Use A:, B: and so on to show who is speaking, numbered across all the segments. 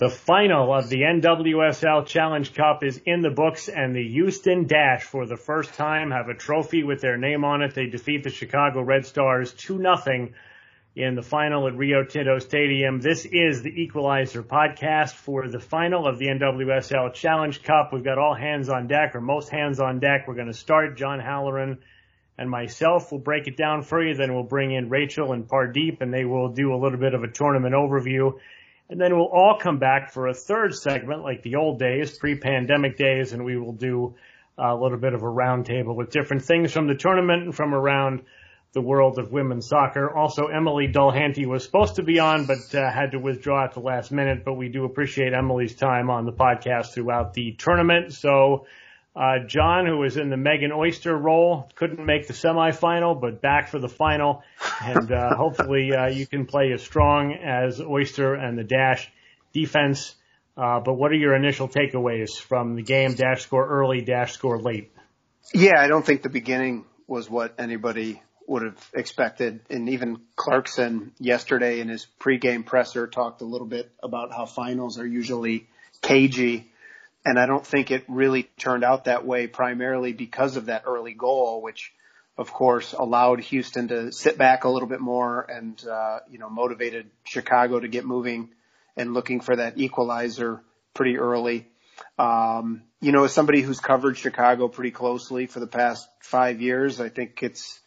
A: The final of the NWSL Challenge Cup is in the books and the Houston Dash for the first time have a trophy with their name on it. They defeat the Chicago Red Stars 2-0 in the final at Rio Tinto Stadium. This is the Equalizer podcast for the final of the NWSL Challenge Cup. We've got all hands on deck or most hands on deck. We're going to start John Halloran and myself will break it down for you. Then we'll bring in Rachael and Pardeep and they will do a little bit of a tournament overview. And then we'll all come back for a third segment, like the old days, pre-pandemic days, and we will do a little bit of a roundtable with different things from the tournament and from around the world of women's soccer. Also, Emily Dulhanty was supposed to be on, but uh, had to withdraw at the last minute. But we do appreciate Emily's time on the podcast throughout the tournament. So uh, John, who was in the Megan Oyster role, couldn't make the semifinal, but back for the final. And uh, hopefully uh, you can play as strong as Oyster and the Dash defense. Uh, but what are your initial takeaways from the game? Dash score early, Dash score late.
B: Yeah, I don't think the beginning was what anybody would have expected. And even Clarkson yesterday in his pregame presser talked a little bit about how finals are usually cagey and I don't think it really turned out that way primarily because of that early goal, which of course allowed Houston to sit back a little bit more and, uh, you know, motivated Chicago to get moving and looking for that equalizer pretty early. Um, you know, as somebody who's covered Chicago pretty closely for the past five years, I think it's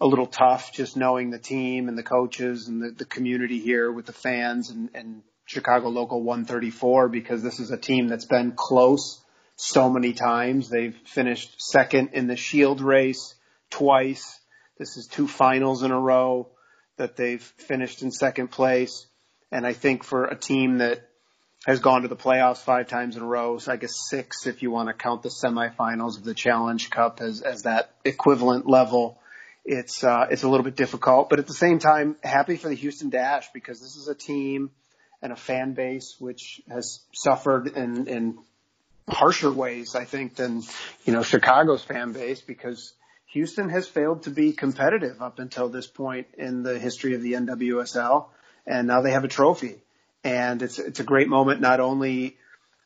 B: a little tough just knowing the team and the coaches and the, the community here with the fans and, and Chicago Local 134 because this is a team that's been close so many times. They've finished second in the Shield race twice. This is two finals in a row that they've finished in second place. And I think for a team that has gone to the playoffs five times in a row, so I guess six if you want to count the semifinals of the Challenge Cup as, as that equivalent level. It's, uh, it's a little bit difficult, but at the same time, happy for the Houston Dash because this is a team and a fan base which has suffered in, in harsher ways, I think, than, you know, Chicago's fan base because Houston has failed to be competitive up until this point in the history of the NWSL. And now they have a trophy. And it's, it's a great moment not only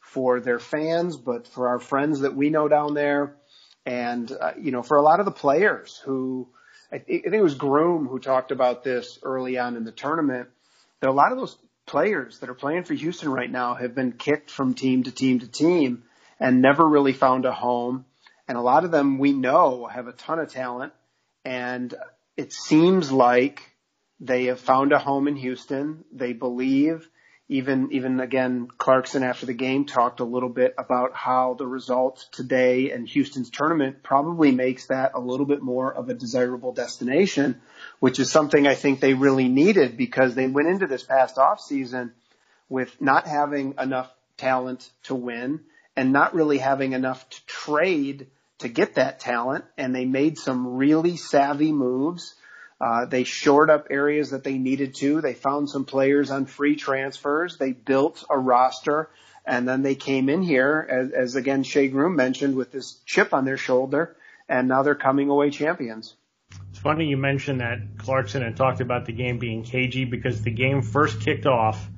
B: for their fans, but for our friends that we know down there. And, uh, you know, for a lot of the players who, I, think it was Groom who talked about this early on in the tournament, that a lot of those players that are playing for Houston right now have been kicked from team to team to team and never really found a home. And a lot of them we know have a ton of talent and it seems like they have found a home in Houston. They believe even even again Clarkson after the game talked a little bit about how the results today and Houston's tournament probably makes that a little bit more of a desirable destination, which is something I think they really needed because they went into this past off season with not having enough talent to win and not really having enough to trade to get that talent. And they made some really savvy moves uh, they shored up areas that they needed to. They found some players on free transfers. They built a roster, and then they came in here, as, as again Shea Groom mentioned, with this chip on their shoulder, and now they're coming away champions.
A: It's funny you mentioned that Clarkson had talked about the game being cagey because the game first kicked off,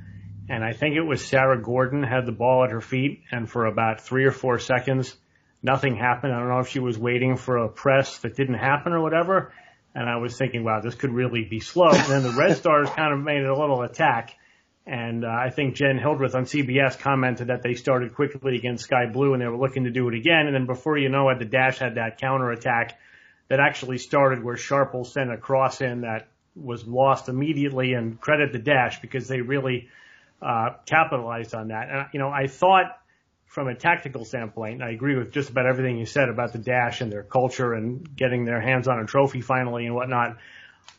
A: and I think it was Sarah Gordon had the ball at her feet, and for about three or four seconds, nothing happened. I don't know if she was waiting for a press that didn't happen or whatever and I was thinking, wow, this could really be slow. And then the Red Stars kind of made a little attack. And uh, I think Jen Hildreth on CBS commented that they started quickly against Sky Blue and they were looking to do it again. And then before you know it, the Dash had that counter attack that actually started where Sharple sent a cross in that was lost immediately and credit the dash because they really uh, capitalized on that. And, you know, I thought from a tactical standpoint, I agree with just about everything you said about the dash and their culture and getting their hands on a trophy finally and whatnot.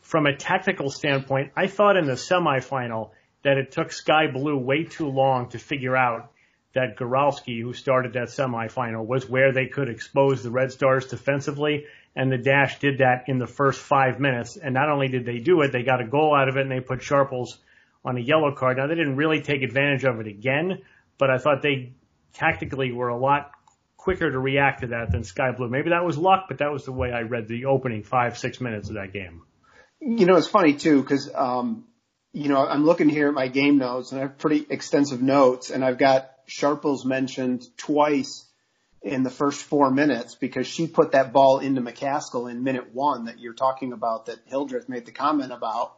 A: From a tactical standpoint, I thought in the semifinal that it took Sky Blue way too long to figure out that Goralski, who started that semifinal, was where they could expose the Red Stars defensively and the Dash did that in the first five minutes. And not only did they do it, they got a goal out of it and they put Sharples on a yellow card. Now they didn't really take advantage of it again, but I thought they tactically we were a lot quicker to react to that than Sky Blue. Maybe that was luck, but that was the way I read the opening five, six minutes of that game.
B: You know, it's funny too, cause, um, you know, I'm looking here at my game notes and I have pretty extensive notes and I've got Sharples mentioned twice in the first four minutes because she put that ball into McCaskill in minute one that you're talking about that Hildreth made the comment about,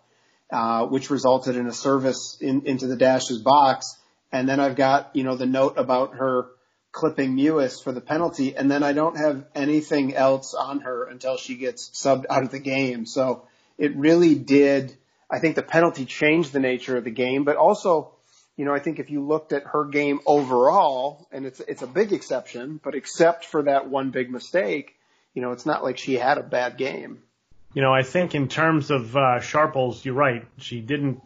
B: uh, which resulted in a service in, into the Dash's box. And then I've got, you know, the note about her clipping Mewis for the penalty. And then I don't have anything else on her until she gets subbed out of the game. So it really did. I think the penalty changed the nature of the game, but also you know, I think if you looked at her game overall, and it's it's a big exception, but except for that one big mistake, you know, it's not like she had a bad game.
A: You know, I think in terms of uh, Sharples, you're right. She didn't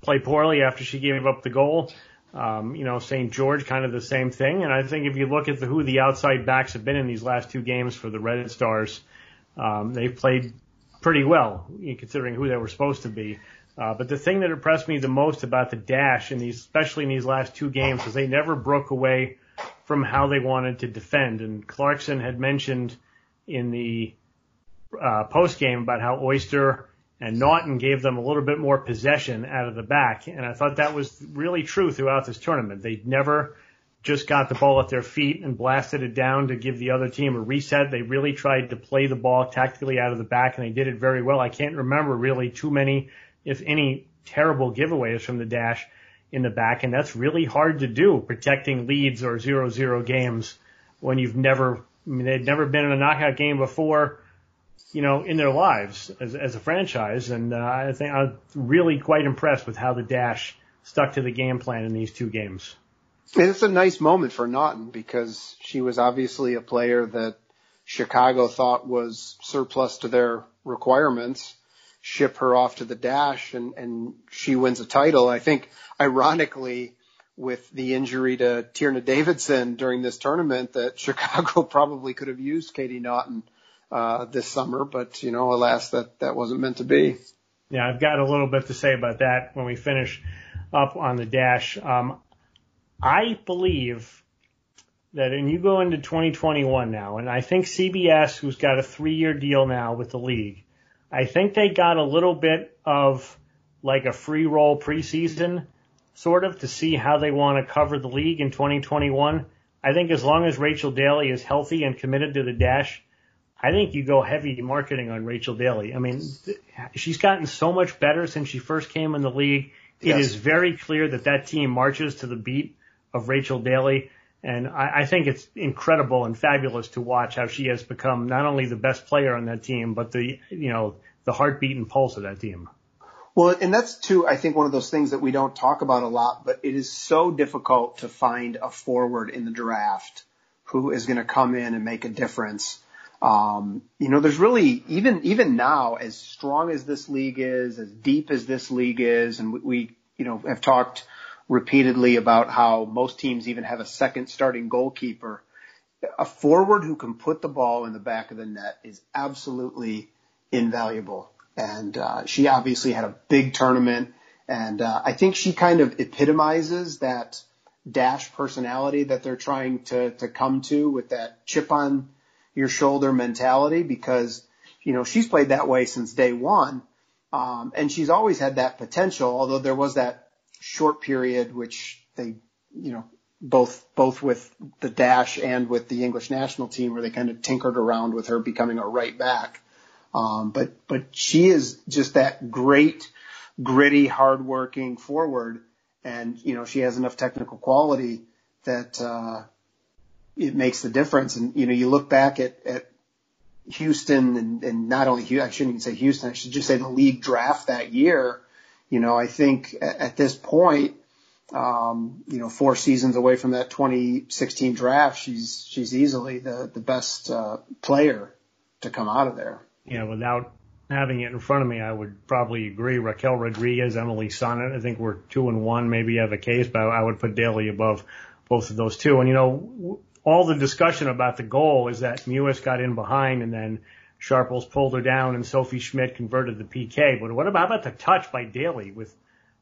A: play poorly after she gave up the goal. Um, you know, St. George kind of the same thing. And I think if you look at the, who the outside backs have been in these last two games for the Red Stars, um, they've played pretty well considering who they were supposed to be. Uh, but the thing that impressed me the most about the dash in these, especially in these last two games, is they never broke away from how they wanted to defend. And Clarkson had mentioned in the uh, post game about how Oyster and Naughton gave them a little bit more possession out of the back, and I thought that was really true throughout this tournament. They never just got the ball at their feet and blasted it down to give the other team a reset. They really tried to play the ball tactically out of the back, and they did it very well. I can't remember really too many if any, terrible giveaways from the dash in the back, and that's really hard to do, protecting leads or zero zero games when you've never, I mean, they'd never been in a knockout game before, you know, in their lives as, as a franchise, and uh, I think I'm really quite impressed with how the dash stuck to the game plan in these two games.
B: It's a nice moment for Naughton because she was obviously a player that Chicago thought was surplus to their requirements ship her off to the dash and, and she wins a title. I think ironically with the injury to Tierna Davidson during this tournament that Chicago probably could have used Katie Naughton uh, this summer, but you know, alas, that that wasn't meant to be.
A: Yeah, I've got a little bit to say about that when we finish up on the dash. Um, I believe that, and you go into 2021 now, and I think CBS, who's got a three-year deal now with the league, I think they got a little bit of like a free roll preseason sort of to see how they want to cover the league in 2021. I think as long as Rachel Daly is healthy and committed to the dash, I think you go heavy marketing on Rachel Daly. I mean, she's gotten so much better since she first came in the league. It yes. is very clear that that team marches to the beat of Rachel Daly. And I, I think it's incredible and fabulous to watch how she has become not only the best player on that team, but the, you know, the heartbeat and pulse of that team.
B: Well, and that's too, I think one of those things that we don't talk about a lot, but it is so difficult to find a forward in the draft who is going to come in and make a difference. Um, you know, there's really even even now, as strong as this league is, as deep as this league is, and we, we you know have talked repeatedly about how most teams even have a second starting goalkeeper. A forward who can put the ball in the back of the net is absolutely invaluable. And uh, she obviously had a big tournament, and uh, I think she kind of epitomizes that dash personality that they're trying to to come to with that chip on your shoulder mentality because you know she's played that way since day one, um, and she's always had that potential. Although there was that short period which they, you know, both both with the dash and with the English national team where they kind of tinkered around with her becoming a right back. Um, but but she is just that great, gritty, hardworking forward, and you know she has enough technical quality that uh, it makes the difference. And you know you look back at at Houston and, and not only Houston, I shouldn't even say Houston, I should just say the league draft that year. You know, I think at, at this point, um, you know, four seasons away from that 2016 draft, she's she's easily the the best uh, player to come out of there.
A: Yeah, without having it in front of me, I would probably agree. Raquel Rodriguez, Emily Sonnett, I think we're two and one. Maybe have a case, but I would put Daly above both of those two. And you know, all the discussion about the goal is that Mewis got in behind and then Sharples pulled her down and Sophie Schmidt converted the PK. But what about, about the touch by Daly with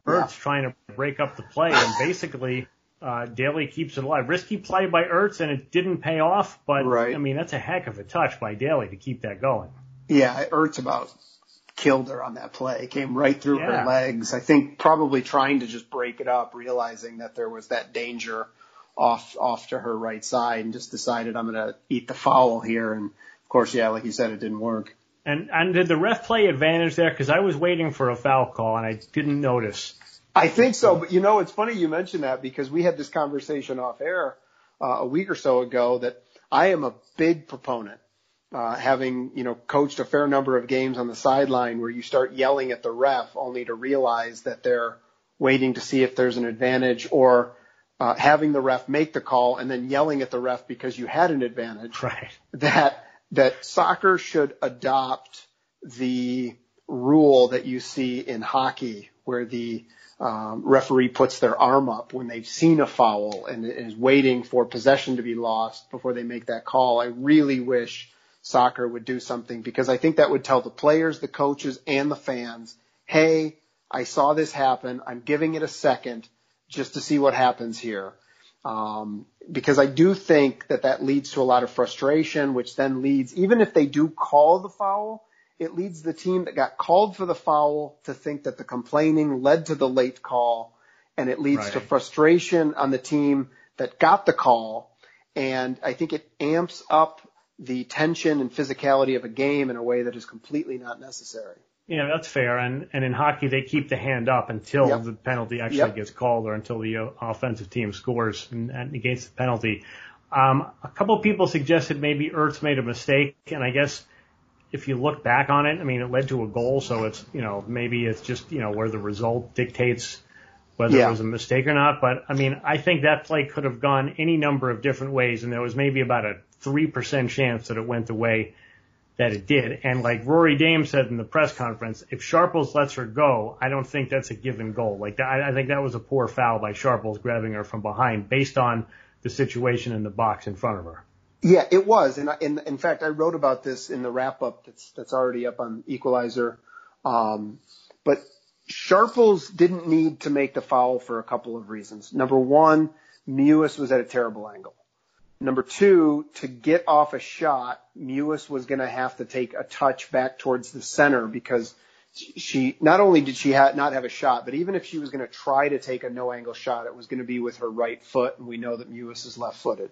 A: Ertz yeah. trying to break up the play and basically uh, Daly keeps it alive. Risky play by Ertz and it didn't pay off, but right. I mean that's a heck of a touch by Daly to keep that going.
B: Yeah, Ertz about killed her on that play. Came right through yeah. her legs. I think probably trying to just break it up, realizing that there was that danger off off to her right side, and just decided I'm going to eat the foul here. And of course, yeah, like you said, it didn't work.
A: And and did the ref play advantage there? Because I was waiting for a foul call and I didn't notice.
B: I think so, but you know, it's funny you mentioned that because we had this conversation off air uh, a week or so ago that I am a big proponent, uh, having you know coached a fair number of games on the sideline where you start yelling at the ref only to realize that they're waiting to see if there's an advantage or uh, having the ref make the call and then yelling at the ref because you had an advantage.
A: Right.
B: That that soccer should adopt the rule that you see in hockey where the um, referee puts their arm up when they've seen a foul and is waiting for possession to be lost before they make that call. I really wish soccer would do something because I think that would tell the players, the coaches, and the fans, hey, I saw this happen. I'm giving it a second just to see what happens here. Um, because I do think that that leads to a lot of frustration, which then leads, even if they do call the foul, it leads the team that got called for the foul to think that the complaining led to the late call, and it leads right. to frustration on the team that got the call. And I think it amps up the tension and physicality of a game in a way that is completely not necessary.
A: Yeah, that's fair. And and in hockey, they keep the hand up until yep. the penalty actually yep. gets called or until the uh, offensive team scores and, and negates the penalty. Um, a couple of people suggested maybe Ertz made a mistake, and I guess if you look back on it, I mean, it led to a goal, so it's you know maybe it's just you know where the result dictates whether yeah. it was a mistake or not. But I mean, I think that play could have gone any number of different ways, and there was maybe about a three percent chance that it went the way that it did. And like Rory Dames said in the press conference, if Sharples lets her go, I don't think that's a given goal. Like I, I think that was a poor foul by Sharples grabbing her from behind based on the situation in the box in front of her.
B: Yeah, it was. And I, in, in fact, I wrote about this in the wrap up that's, that's already up on Equalizer. Um, but Sharples didn't need to make the foul for a couple of reasons. Number one, Mewis was at a terrible angle. Number two, to get off a shot, Mewis was going to have to take a touch back towards the center because she not only did she ha- not have a shot, but even if she was going to try to take a no angle shot, it was going to be with her right foot, and we know that Mewis is left footed.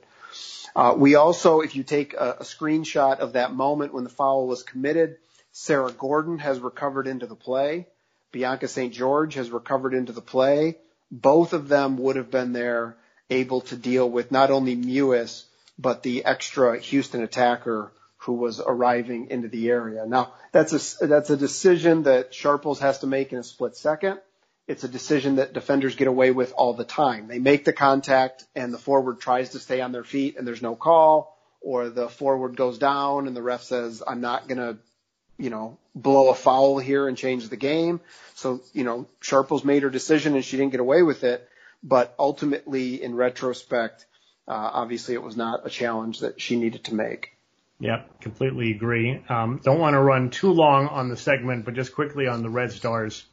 B: Uh, we also, if you take a, a screenshot of that moment when the foul was committed, Sarah Gordon has recovered into the play. Bianca St. George has recovered into the play. Both of them would have been there able to deal with not only Mewis, but the extra Houston attacker who was arriving into the area. Now, that's a, that's a decision that Sharples has to make in a split second. It's a decision that defenders get away with all the time. They make the contact and the forward tries to stay on their feet and there's no call, or the forward goes down and the ref says, I'm not going to, you know, blow a foul here and change the game. So, you know, Sharples made her decision and she didn't get away with it. But ultimately, in retrospect, uh, obviously it was not a challenge that she needed to make.
A: Yep, completely agree. Um, don't want to run too long on the segment, but just quickly on the Red Stars.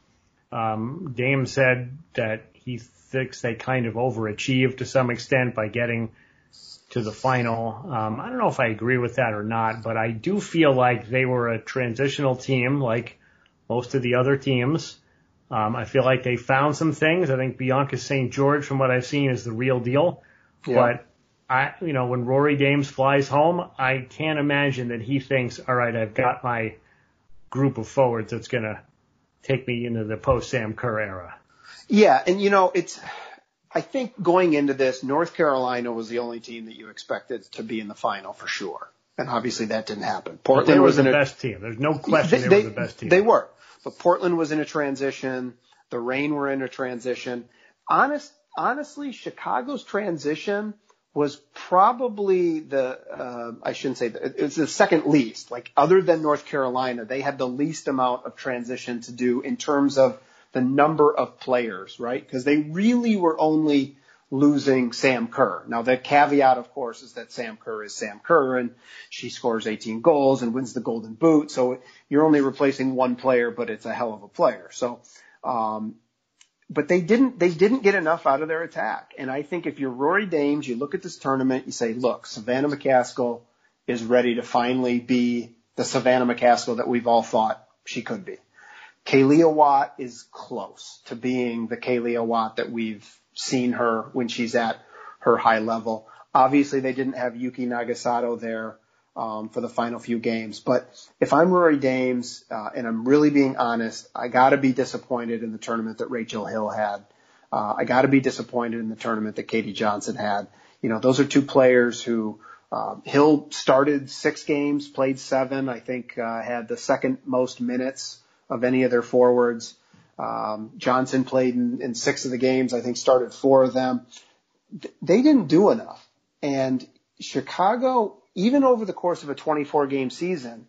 A: Um, Dames said that he thinks they kind of overachieved to some extent by getting to the final. Um, I don't know if I agree with that or not, but I do feel like they were a transitional team, like most of the other teams. Um, I feel like they found some things. I think Bianca St. George, from what I've seen, is the real deal. Yeah. But I, you know, when Rory Dames flies home, I can't imagine that he thinks, all right, I've got my group of forwards that's going to take me into the post Sam Kerr era.
B: Yeah. And, you know, it's, I think going into this, North Carolina was the only team that you expected to be in the final for sure. And obviously that didn't happen.
A: Portland they were was the best team. There's no question they, they, were the best team.
B: They were. But Portland was in a transition. The Reign were in a transition. Honest, honestly, Chicago's transition was probably the uh, I shouldn't say that, it's the second least. Like other than North Carolina, they had the least amount of transition to do in terms of the number of players, right? Because they really were only losing Sam Kerr. Now the caveat, of course, is that Sam Kerr is Sam Kerr and she scores 18 goals and wins the Golden Boot. So you're only replacing one player, but it's a hell of a player. So, um, but they didn't, they didn't get enough out of their attack. And I think if you're Rory Dames, you look at this tournament, you say, look, Savannah McCaskill is ready to finally be the Savannah McCaskill that we've all thought she could be. Kealia Watt is close to being the Kealia Watt that we've seen her when she's at her high level. Obviously, they didn't have Yuki Nagasato there um, for the final few games. But if I'm Rory Dames, uh, and I'm really being honest, I got to be disappointed in the tournament that Rachel Hill had. Uh, I got to be disappointed in the tournament that Katie Johnson had. You know, those are two players who uh, Hill started six games, played seven. I think uh, had the second most minutes of any of their forwards. Um, Johnson played in, in six of the games. I think started four of them. They didn't do enough. And Chicago, even over the course of a 24 game season,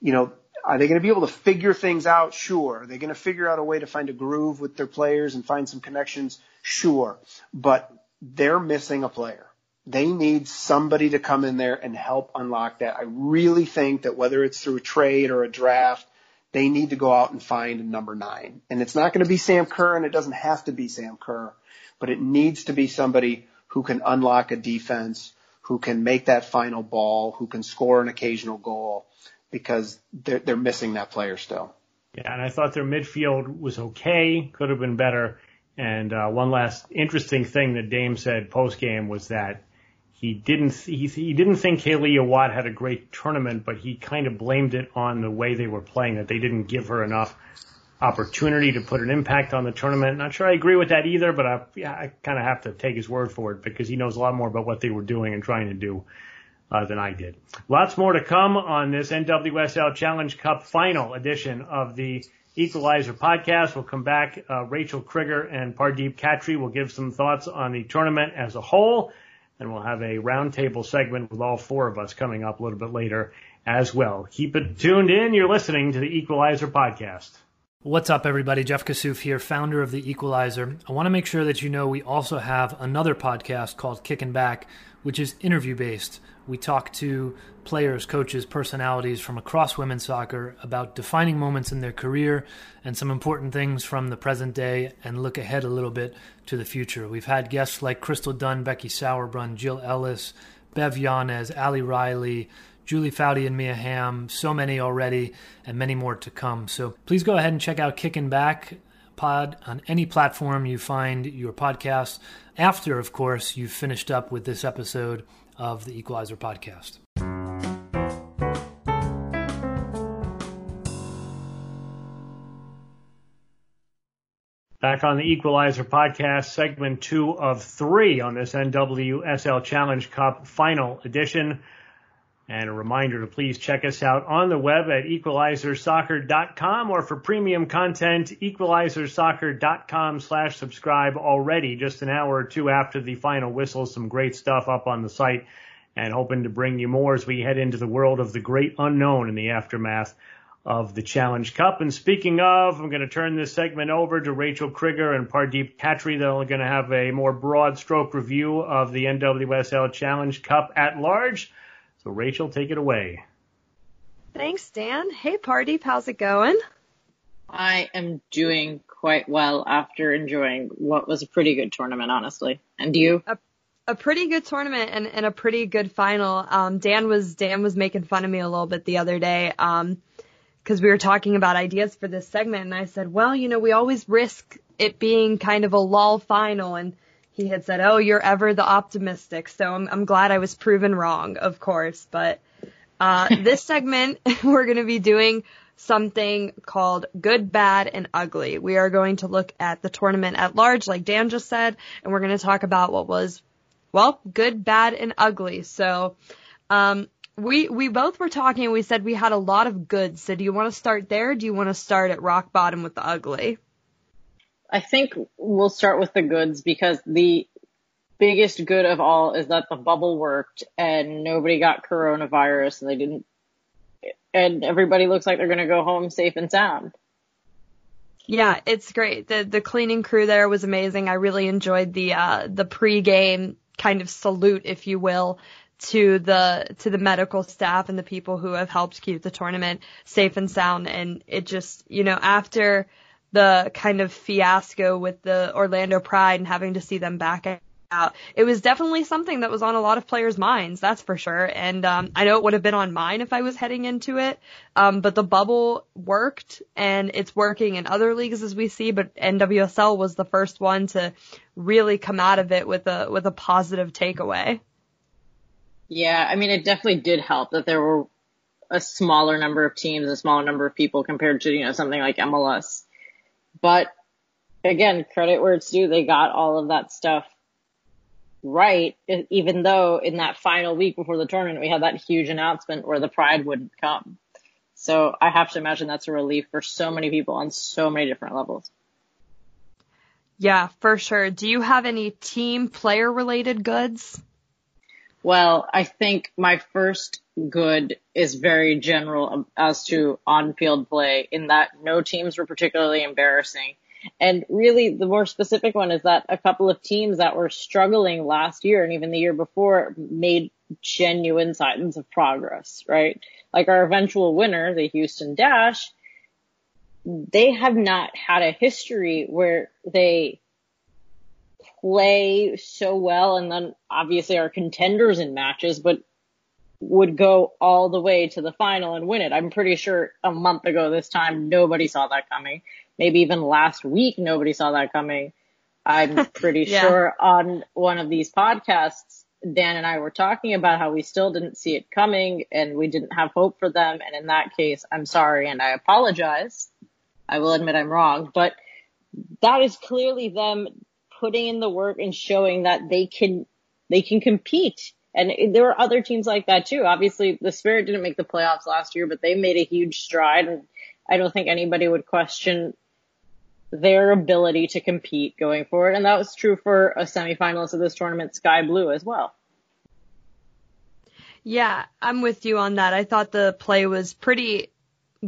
B: you know, are they going to be able to figure things out? Sure. Are they going to figure out a way to find a groove with their players and find some connections? Sure. But they're missing a player. They need somebody to come in there and help unlock that. I really think that whether it's through a trade or a draft, they need to go out and find a number nine. And it's not going to be Sam Kerr and it doesn't have to be Sam Kerr, but it needs to be somebody who can unlock a defense, who can make that final ball, who can score an occasional goal because they're, they're missing that player still.
A: Yeah, and I thought their midfield was okay, could have been better. And uh, one last interesting thing that Dames said post game was that he didn't he, he didn't think Kealia Watt had a great tournament, but he kind of blamed it on the way they were playing that they didn't give her enough opportunity to put an impact on the tournament. Not sure I agree with that either, but I, yeah, I kind of have to take his word for it because he knows a lot more about what they were doing and trying to do uh, than I did. Lots more to come on this NWSL Challenge Cup final edition of the Equalizer podcast. We'll come back. Uh, Rachael Kriger and Pardeep Cattry will give some thoughts on the tournament as a whole and we'll have a roundtable segment with all four of us coming up a little bit later as well. Keep it tuned in. You're listening to the Equalizer podcast.
C: What's up, everybody? Jeff Kassouf here, founder of The Equalizer. I want to make sure that you know we also have another podcast called Kicking Back, which is interview based. We talk to players, coaches, personalities from across women's soccer about defining moments in their career and some important things from the present day and look ahead a little bit to the future. We've had guests like Crystal Dunn, Becky Sauerbrunn, Jill Ellis, Bev Yanez, Ali Riley, Julie Foudy and Mia Hamm, so many already, and many more to come. So please go ahead and check out Kicking Back pod on any platform you find your podcast. After, of course, you've finished up with this episode of the Equalizer podcast.
A: Back on the Equalizer podcast, segment two of three on this NWSL Challenge Cup final edition. And a reminder to please check us out on the web at equalizersoccer.com or for premium content, equalizersoccer.com slash subscribe already just an hour or two after the final whistle. Some great stuff up on the site and hoping to bring you more as we head into the world of the great unknown in the aftermath of the Challenge Cup. And speaking of, I'm going to turn this segment over to Rachael Kriger and Pardeep Cattry. They're going to have a more broad stroke review of the NWSL Challenge Cup at large. So, Rachael, take it away.
D: Thanks, Dan. Hey, Pardeep, how's it going?
E: I am doing quite well after enjoying what was a pretty good tournament, honestly. And you?
D: A, a pretty good tournament and, and a pretty good final. Um, Dan was Dan was making fun of me a little bit the other day. Um, because we were talking about ideas for this segment and I said, well, you know, we always risk it being kind of a lull final and he had said, "Oh, you're ever the optimistic." So I'm I'm glad I was proven wrong, of course, but uh, this segment we're going to be doing something called good, bad, and ugly. We are going to look at the tournament at large, like Dan just said, and we're going to talk about what was, well, good, bad, and ugly. So, um, we we both were talking and we said we had a lot of goods. So do you want to start there? do you want to start at rock bottom with the ugly?
E: I think we'll start with the goods because the biggest good of all is that the bubble worked and nobody got coronavirus and they didn't and everybody looks like they're going to go home safe and sound.
D: Yeah, it's great. The the cleaning crew there was amazing. I really enjoyed the uh the pregame kind of salute, if you will, to the to the medical staff and the people who have helped keep the tournament safe and sound. And it just, you know, after the kind of fiasco with the Orlando Pride and having to see them back out, it was definitely something that was on a lot of players' minds, that's for sure. And um, I know it would have been on mine if I was heading into it. Um, but the bubble worked, and it's working in other leagues as we see. But NWSL was the first one to really come out of it with a with a positive takeaway.
E: Yeah, I mean, it definitely did help that there were a smaller number of teams, a smaller number of people compared to, you know, something like MLS. But again, credit where it's due. They got all of that stuff right, even though in that final week before the tournament, we had that huge announcement where the pride wouldn't come. So I have to imagine that's a relief for so many people on so many different levels.
D: Yeah, for sure. Do you have any team player related goods?
E: Well, I think my first good is very general as to on-field play in that no teams were particularly embarrassing. And really the more specific one is that a couple of teams that were struggling last year and even the year before made genuine signs of progress, right? Like our eventual winner, the Houston Dash, they have not had a history where they play so well and then obviously are contenders in matches, but would go all the way to the final and win it. I'm pretty sure a month ago this time, nobody saw that coming. Maybe even last week, nobody saw that coming. I'm pretty yeah. sure on one of these podcasts, Dan and I were talking about how we still didn't see it coming and we didn't have hope for them. And in that case, I'm sorry and I apologize. I will admit I'm wrong, but that is clearly them putting in the work and showing that they can, they can compete. And there were other teams like that too. Obviously the Spirit didn't make the playoffs last year, but they made a huge stride and I don't think anybody would question their ability to compete going forward. And that was true for a semifinalist of this tournament, Sky Blue as well.
D: Yeah, I'm with you on that. I thought the play was pretty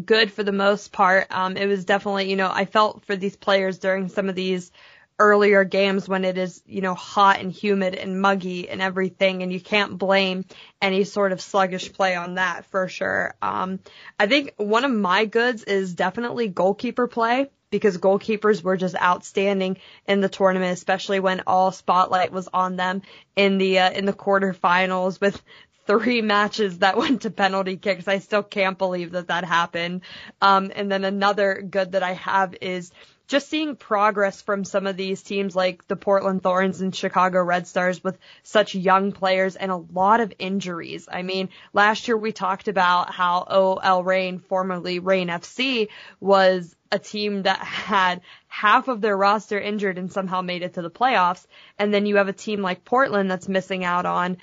D: good for the most part. Um, it was definitely, you know, I felt for these players during some of these earlier games when it is, you know, hot and humid and muggy and everything and you can't blame any sort of sluggish play on that for sure. Um, I think one of my goods is definitely goalkeeper play because goalkeepers were just outstanding in the tournament, especially when all spotlight was on them in the, uh, in the quarterfinals with three matches that went to penalty kicks. I still can't believe that that happened. Um, and then another good that I have is just seeing progress from some of these teams like the Portland Thorns and Chicago Red Stars with such young players and a lot of injuries. I mean, last year we talked about how OL Reign, formerly Reign FC, was a team that had half of their roster injured and somehow made it to the playoffs. And then you have a team like Portland that's missing out on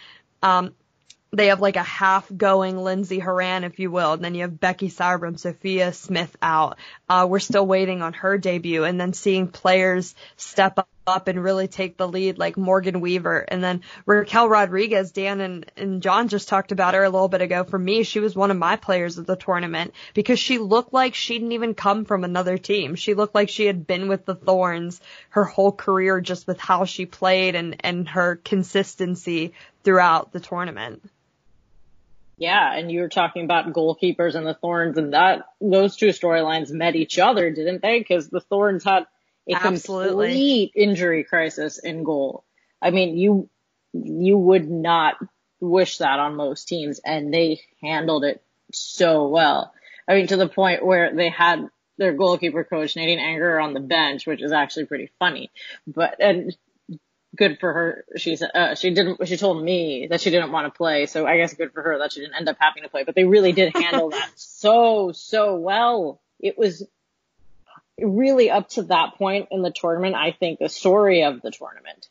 D: um, they have like a half going Lindsey Horan, if you will. And then you have Becky and Sophia Smith out. Uh, we're still waiting on her debut and then seeing players step up and really take the lead like Morgan Weaver. And then Raquel Rodriguez, Dan and, and John just talked about her a little bit ago. For me, she was one of my players of the tournament because she looked like she didn't even come from another team. She looked like she had been with the Thorns her whole career just with how she played and, and her consistency throughout the tournament.
E: Yeah, and you were talking about goalkeepers and the Thorns, and that those two storylines met each other, didn't they? Because the Thorns had a Absolutely. complete injury crisis in goal. I mean, you you would not wish that on most teams, and they handled it so well. I mean, to the point where they had their goalkeeper coach Nadine Angerer on the bench, which is actually pretty funny. But and good for her. She's uh, she didn't. She told me that she didn't want to play, so I guess good for her that she didn't end up having to play. But they really did handle that so so well. It was really up to that point in the tournament. I think the story of the tournament.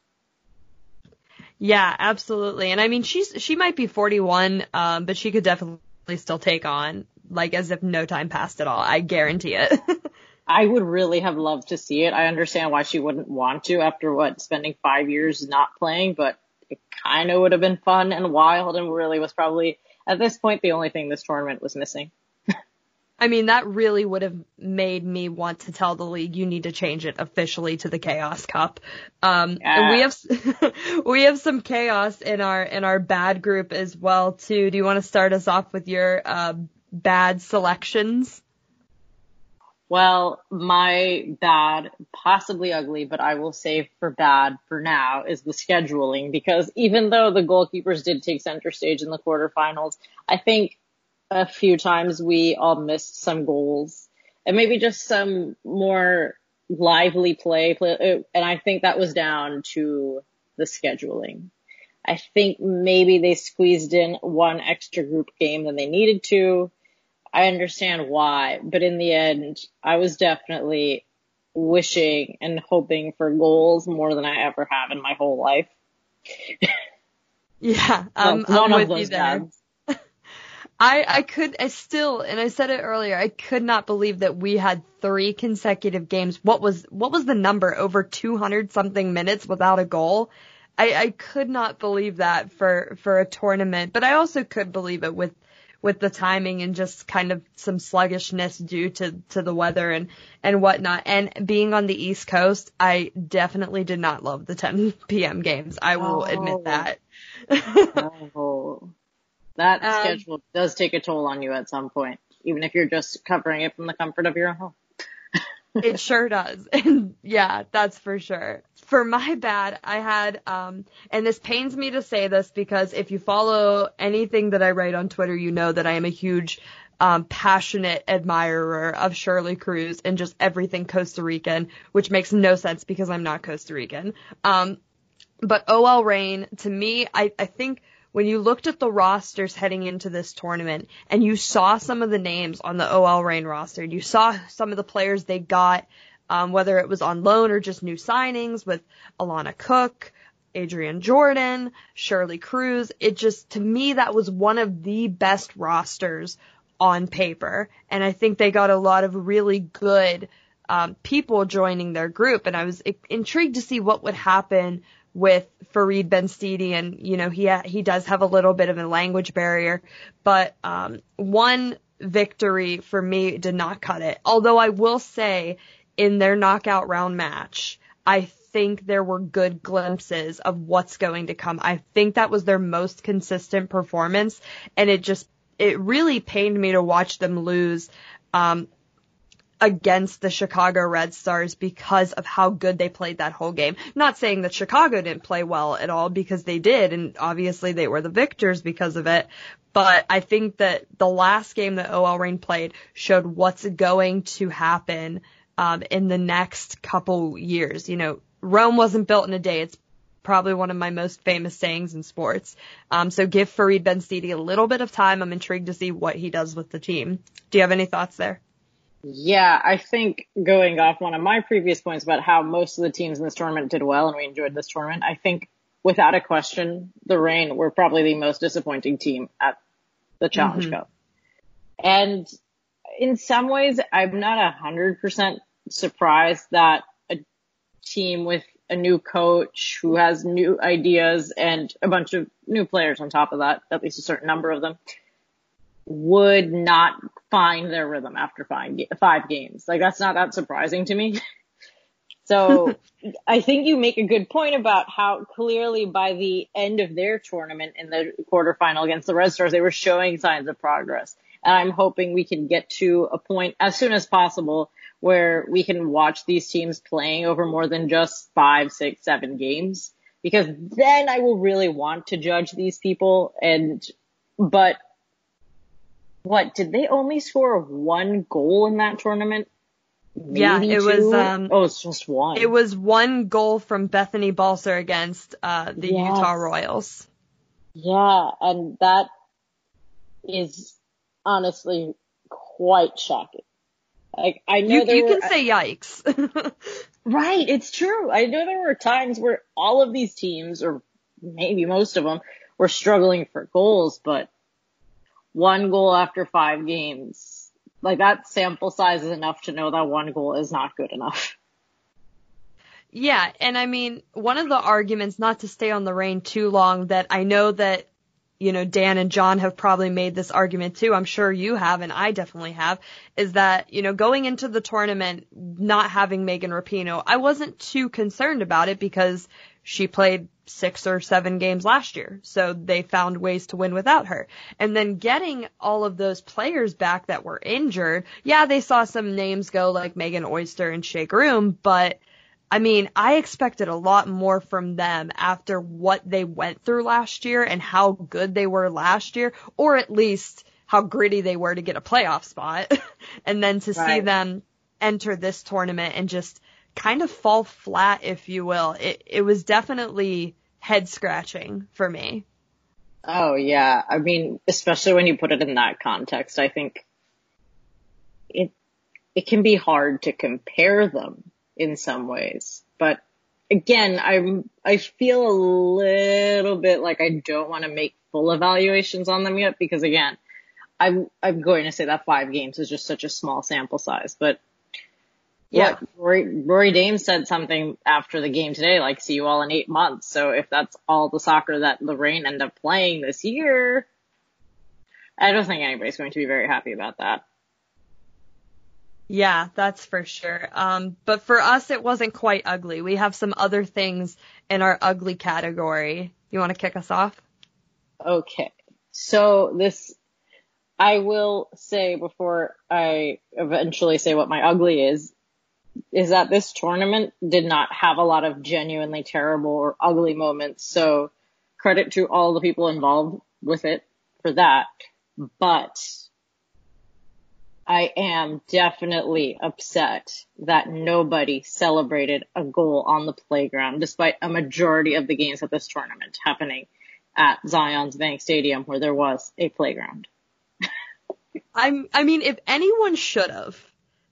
D: Yeah, absolutely. And I mean, she's she might be 41, um, but she could definitely still take on like as if no time passed at all. I guarantee it.
E: I would really have loved to see it. I understand why she wouldn't want to after what spending five years not playing, but it kind of would have been fun and wild and really was probably at this point the only thing this tournament was missing.
D: I mean, that really would have made me want to tell the league you need to change it officially to the Chaos Cup. Um,
E: Yeah.
D: and we have we have some chaos in our in our bad group as well too. Do you want to start us off with your uh, bad selections?
E: Well, my bad, possibly ugly, but I will save for bad for now is the scheduling because even though the goalkeepers did take center stage in the quarterfinals, I think a few times we all missed some goals and maybe just some more lively play, play and I think that was down to the scheduling. I think maybe they squeezed in one extra group game than they needed to. I understand why, but in the end, I was definitely wishing and hoping for goals more than I ever have in my whole life.
D: Yeah, um,
E: Well,
D: I'm with you there. I, I could, I still, and I said it earlier, I could not believe that we had three consecutive games. What was, what was the number? Over 200 something minutes without a goal? I, I could not believe that for, for a tournament, but I also could believe it with, with the timing and just kind of some sluggishness due to, to the weather and, and whatnot. And being on the East Coast, I definitely did not love the 10 p.m. games. I will
E: Oh.
D: admit that.
E: Oh, that
D: Um,
E: schedule does take a toll on you at some point, even if you're just covering it from the comfort of your own home.
D: It sure does. And yeah, that's for sure. For my bad, I had, um, and this pains me to say this because if you follow anything that I write on Twitter, you know that I am a huge, um, passionate admirer of Shirley Cruz and just everything Costa Rican, which makes no sense because I'm not Costa Rican. Um, but OL Reign, to me, I, I think when you looked at the rosters heading into this tournament and you saw some of the names on the OL Reign roster, you saw some of the players they got, um, whether it was on loan or just new signings with Alana Cook, Adrian Jordan, Shirley Cruz. It just, to me, that was one of the best rosters on paper. And I think they got a lot of really good um, people joining their group. And I was intrigued to see what would happen with Farid Benstiti. And, you know, he, ha- he does have a little bit of a language barrier, but, um, one victory for me did not cut it. Although I will say in their knockout round match, I think there were good glimpses of what's going to come. I think that was their most consistent performance and it just, it really pained me to watch them lose, um, against the Chicago Red Stars because of how good they played that whole game. Not saying that Chicago didn't play well at all because they did and obviously they were the victors because of it. But I think that the last game that OL Reign played showed what's going to happen um, in the next couple years. You know, Rome wasn't built in a day. It's probably one of my most famous sayings in sports. Um, so give Farid Benstiti a little bit of time. I'm intrigued to see what he does with the team. Do you have any thoughts there?
E: Yeah, I think going off one of my previous points about how most of the teams in this tournament did well and we enjoyed this tournament, I think without a question, the Reign were probably the most disappointing team at the Challenge
D: Mhm.
E: Cup. And in some ways, I'm not a hundred percent surprised that a team with a new coach who has new ideas and a bunch of new players on top of that, at least a certain number of them, would not find their rhythm after five, five games. Like that's not that surprising to me. so I think you make a good point about how clearly by the end of their tournament in the quarterfinal against the Red Stars, they were showing signs of progress. And I'm hoping we can get to a point as soon as possible where we can watch these teams playing over more than just five, six, seven games. Because then I will really want to judge these people and, but what did they only score one goal in that tournament?
D: Yeah,
E: Maybe
D: it was, um,
E: oh, it's just one.
D: It was one goal from Bethany Balcer against uh, the
E: Yes.
D: Utah Royals.
E: yeah, and that is honestly quite shocking. Like I know
D: You, you
E: were,
D: can say yikes.
E: right, it's true. I know there were times where all of these teams, or maybe most of them were struggling for goals, but one goal after five games, like that sample size is enough to know that one goal is not good enough.
D: Yeah, and I mean, one of the arguments, not to stay on the Reign too long, that I know that, you know, Dan and John have probably made this argument too. I'm sure you have, and I definitely have, is that, you know, going into the tournament, not having Megan Rapinoe, I wasn't too concerned about it because she played six or seven games last year. So they found ways to win without her. And then getting all of those players back that were injured. Yeah, they saw some names go like Megan Oyster and Shea Groom, but I mean, I expected a lot more from them after what they went through last year and how good they were last year, or at least how gritty they were to get a playoff spot. and then to right. see them enter this tournament and just kind of fall flat, if you will. It, it was definitely head scratching for me.
E: Oh yeah. I mean, especially when you put it in that context, I think it, it can be hard to compare them in some ways. But again, I'm, I feel a little bit like I don't want to make full evaluations on them yet because again, I'm, I'm going to say that five games is just such a small sample size, but yeah, Rory, Rory Dames said something after the game today, like, see you all in eight months. So if that's all the soccer that OL Reign end up playing this year, I don't think anybody's going to be very happy about that.
D: Yeah, that's for sure. Um, but for us, it wasn't quite ugly. We have some other things in our ugly category. You want to kick us off?
E: Okay. So this, I will say before I eventually say what my ugly is, is that this tournament did not have a lot of genuinely terrible or ugly moments. So credit to all the people involved with it for that. But I am definitely upset that nobody celebrated a goal on the playground despite a majority of the games at this tournament happening at Zions Bank Stadium where there was a playground.
D: I'm, I mean, if anyone should have,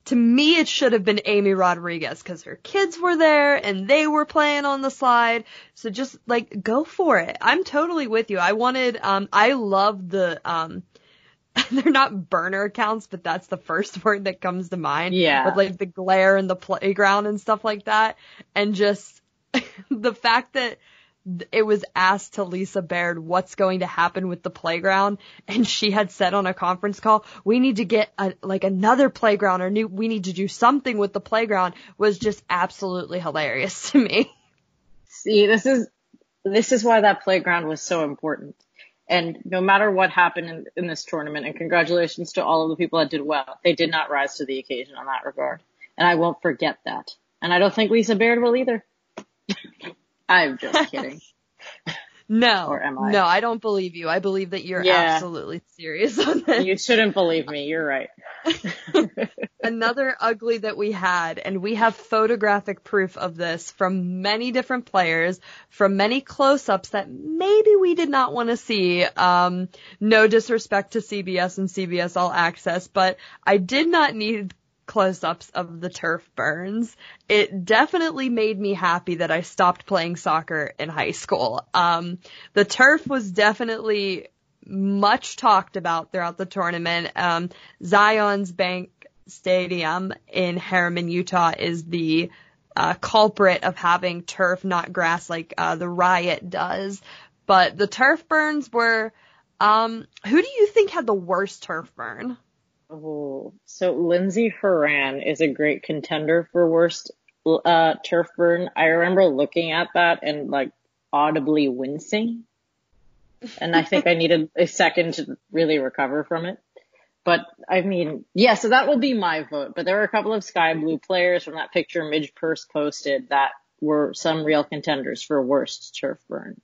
D: to me it should have been Amy Rodriguez because her kids were there and they were playing on the slide. So just like go for it. I'm totally with you. I wanted, um, I love the, um, they're not burner accounts, but that's the first word that comes to mind.
E: Yeah.
D: With like the glare and the playground and stuff like that. And just the fact that it was asked to Lisa Baird what's going to happen with the playground and she had said on a conference call, we need to get a, like another playground or new, we need to do something with the playground was just absolutely hilarious to me.
E: See, this is, this is why that playground was so important. And no matter what happened in, in this tournament, and congratulations to all of the people that did well, they did not rise to the occasion on that regard. And I won't forget that. And I don't think Lisa Baird will either. I'm just kidding.
D: No. Or am I? No, I don't believe you. I believe that you're yeah. absolutely serious on this.
E: You shouldn't believe me. You're right.
D: Another ugly that we had, and we have photographic proof of this from many different players, from many close-ups that maybe we did not want to see. Um, no disrespect to CBS and CBS All Access, but I did not need close-ups of the turf burns. It definitely made me happy that I stopped playing soccer in high school. Um, the turf was definitely much talked about throughout the tournament. Um, Zions Bank Stadium in Herriman, Utah is the uh, culprit of having turf, not grass like uh, the riot does. But the turf burns were, um, who do you think had the worst turf burn?
E: Oh, so Lindsey Horan is a great contender for worst uh, turf burn. I remember looking at that and like audibly wincing. And I think I needed a second to really recover from it. But I mean, yeah, so that will be my vote. But there were a couple of Sky Blue players from that picture Midge Purce posted that were some real contenders for worst turf burn.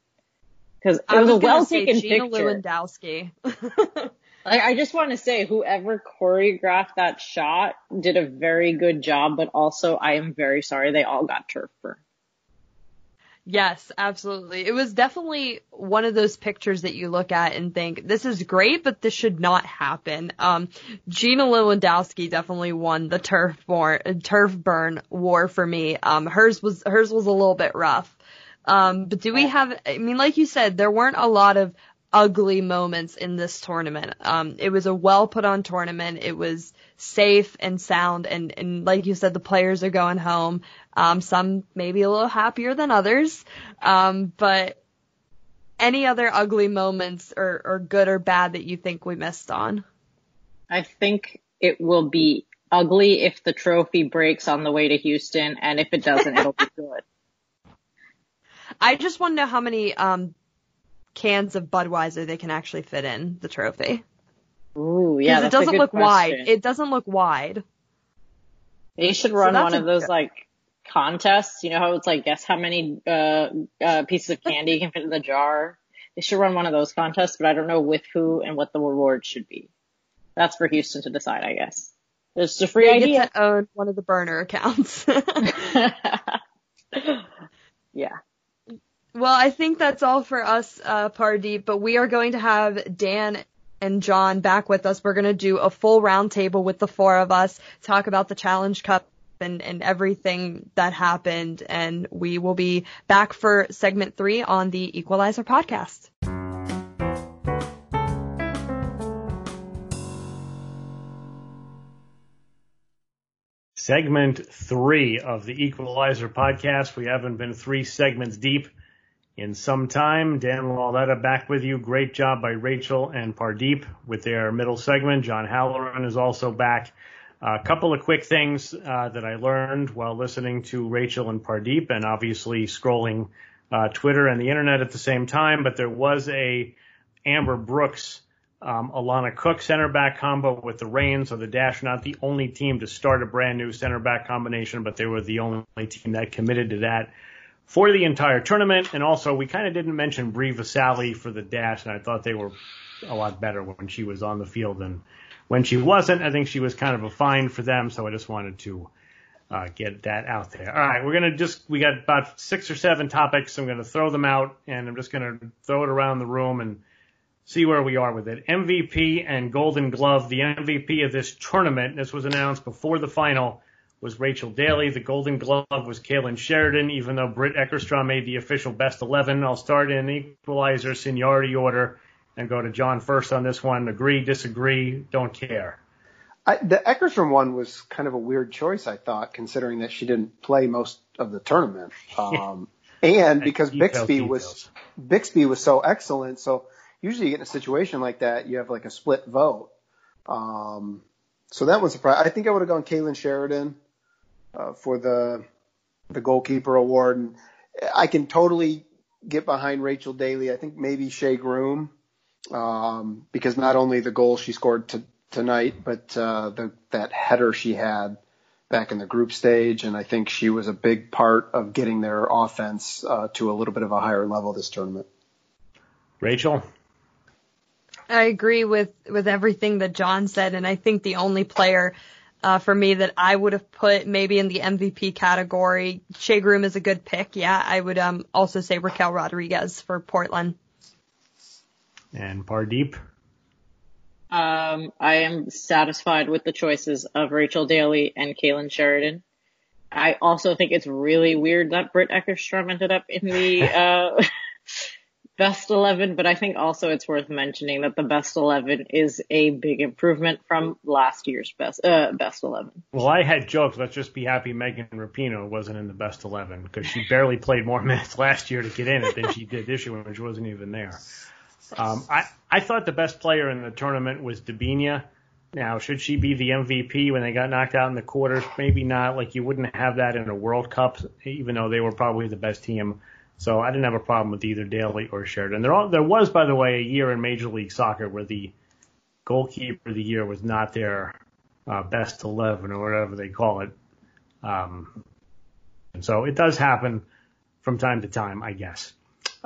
E: Because it was, was a well taken picture.
D: Lewandowski.
E: Like, I just want to say, whoever choreographed that shot did a very good job, but also I am very sorry they all got turf burn.
D: Yes, absolutely. It was definitely one of those pictures that you look at and think, this is great, but this should not happen. Um, Gina Lewandowski definitely won the turf, born, turf burn war for me. Um, hers was, hers was a little bit rough. Um, but do we have, I mean, like you said, there weren't a lot of ugly moments in this tournament. Um, it was a well put on tournament. It was safe and sound. And, and like you said, the players are going home. Um, some maybe a little happier than others. Um, but any other ugly moments or, or good or bad that you think we missed on?
E: I think it will be ugly if the trophy breaks on the way to Houston, and if it doesn't, it'll be good.
D: I just want to know how many um, cans of Budweiser they can actually fit in the trophy.
E: Ooh, yeah.
D: Because it doesn't look question. wide. It doesn't look wide.
E: They should run so one of those good. like contests. You know how it's like guess how many uh, uh, pieces of candy you can fit in the jar. They should run one of those contests, but I don't know with who and what the reward should be. That's for Houston to decide, I guess. It's a free
D: they
E: idea.
D: Get to own one of the burner accounts.
E: yeah.
D: Well, I think that's all for us, uh, Pardeep, but we are going to have Dan and John back with us. We're going to do a full roundtable with the four of us, talk about the Challenge Cup and, and everything that happened. And we will be back for segment three on the Equalizer podcast.
A: Segment three of the Equalizer podcast. We haven't been three segments deep in some time. Dan Lauletta back with you. Great job by Rachael and Pardeep with their middle segment. John Halloran is also back. A couple of quick things uh, that I learned while listening to Rachael and Pardeep and obviously scrolling uh, Twitter and the internet at the same time, but there was a Amber Brooks um, Alana Cook center back combo with the Reigns or the Dash, not the only team to start a brand new center back combination, but they were the only team that committed to that for the entire tournament. And also, we kind of didn't mention Bri Visalli for the dash, and I thought they were a lot better when she was on the field than when she wasn't. I think she was kind of a find for them, so I just wanted to uh, get that out there. All right, we're gonna just we got about six or seven topics. I'm gonna throw them out, and I'm just gonna throw it around the room and see where we are with it. MVP and Golden Glove. The MVP of this tournament. This was announced before the final was Rachel Daly. The Golden Glove was Kailen Sheridan, even though Britt Eckerstrom made the official best 11. I'll start in equalizer seniority order and go to John first on this one. Agree, disagree, don't care.
B: I, the Eckerstrom one was kind of a weird choice, I thought, considering that she didn't play most of the tournament. Um, and because Bixby was, Bixby was so excellent. So usually you get in a situation like that, you have like a split vote. Um, so that was surprising. I think I would have gone Kailen Sheridan uh, for the the goalkeeper award. And I can totally get behind Rachel Daly. I think maybe Shea Groom um, because not only the goal she scored to, tonight, but uh, the, that header she had back in the group stage, and I think she was a big part of getting their offense uh, to a little bit of a higher level this tournament.
A: Rachael.
D: I agree with with everything that John said, and I think the only player uh, for me that I would have put maybe in the MVP category. Shea Groom is a good pick. Yeah, I would um, also say Raquel Rodriguez for Portland.
A: And Pardeep?
E: Um, I am satisfied with the choices of Rachel Daly and Kailen Sheridan. I also think it's really weird that Britt Eckerstrom ended up in the uh, best 11, but I think also it's worth mentioning that the best 11 is a big improvement from last year's best uh, best 11.
A: Well, I had jokes. Let's just be happy Megan Rapinoe wasn't in the best 11 because she barely played more minutes last year to get in it than she did this year when she wasn't even there. Um, I I thought the best player in the tournament was Debinha. Now, should she be the MVP when they got knocked out in the quarters? Maybe not. Like you wouldn't have that in a World Cup, even though they were probably the best team so I didn't have a problem with either Daly or Sheridan. There, all, there was, by the way, a year in Major League Soccer where the goalkeeper of the year was not their uh, best 11 or whatever they call it. Um, and so it does happen from time to time, I guess.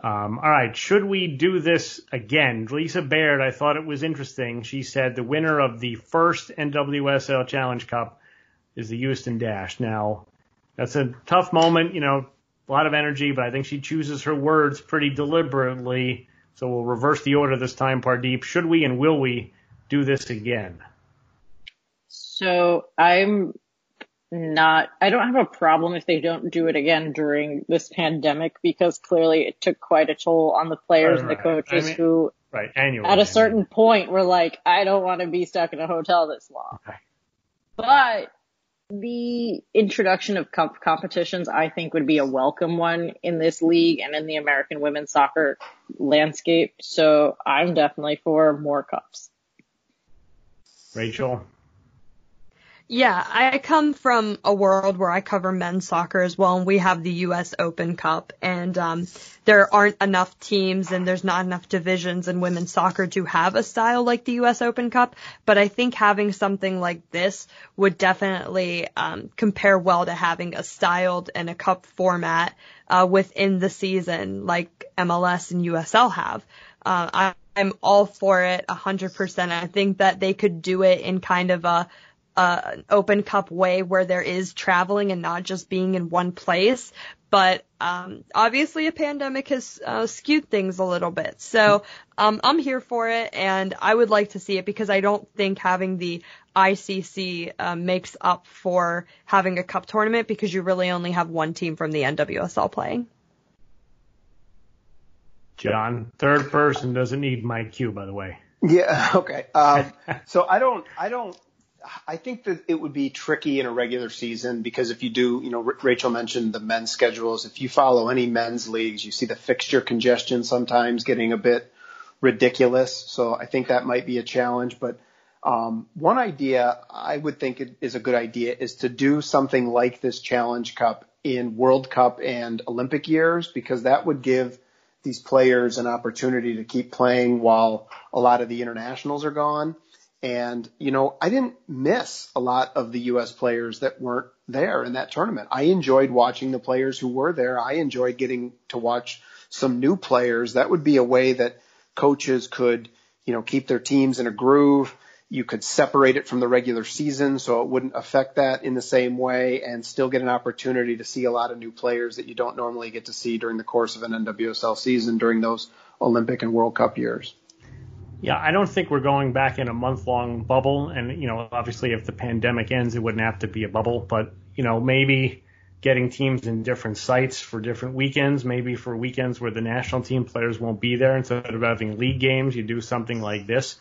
A: Um, all right, should we do this again? Lisa Baird, I thought it was interesting. She said the winner of the first NWSL Challenge Cup is the Houston Dash. Now, that's a tough moment, you know, a lot of energy, but I think she chooses her words pretty deliberately. So we'll reverse the order this time, Pardeep. Should we and will we do this again?
E: So I'm not, I don't have a problem if they don't do it again during this pandemic because clearly it took quite a toll on the players right, and the coaches I mean, who,
A: right, annually,
E: at a certain point were like, I don't want to be stuck in a hotel this long. Okay. But the introduction of cup competitions, I think, would be a welcome one in this league and in the American women's soccer landscape. So I'm definitely for more cups.
A: Rachael,
D: yeah, I come from a world where I cover men's soccer as well, and we have the U.S. Open Cup, and um, there aren't enough teams and there's not enough divisions in women's soccer to have a style like the U.S. Open Cup. But I think having something like this would definitely um, compare well to having a styled and a cup format uh, within the season, like MLS and USL have. Uh, I, I'm all for it, 100%. I think that they could do it in kind of a uh, an open cup way where there is traveling and not just being in one place. But um, obviously, a pandemic has uh, skewed things a little bit. So um, I'm here for it, and I would like to see it because I don't think having the ICC uh, makes up for having a cup tournament because you really only have one team from the NWSL playing.
A: John, third person doesn't need my cue, by the way.
B: Yeah. Okay. Um, so I don't. I don't I think that it would be tricky in a regular season because if you do, you know, Rachael mentioned the men's schedules. If you follow any men's leagues, you see the fixture congestion sometimes getting a bit ridiculous. So I think that might be a challenge. But um, one idea I would think is a good idea is to do something like this Challenge Cup in World Cup and Olympic years because that would give these players an opportunity to keep playing while a lot of the internationals are gone. And, you know, I didn't miss a lot of the U.S. players that weren't there in that tournament. I enjoyed watching the players who were there. I enjoyed getting to watch some new players. That would be a way that coaches could, you know, keep their teams in a groove. You could separate it from the regular season so it wouldn't affect that in the same way and still get an opportunity to see a lot of new players that you don't normally get to see during the course of an NWSL season during those Olympic and World Cup years.
A: Yeah, I don't think we're going back in a month long bubble. And, you know, obviously if the pandemic ends, it wouldn't have to be a bubble. But, you know, maybe getting teams in different sites for different weekends, maybe for weekends where the national team players won't be there instead of having league games, you do something like this.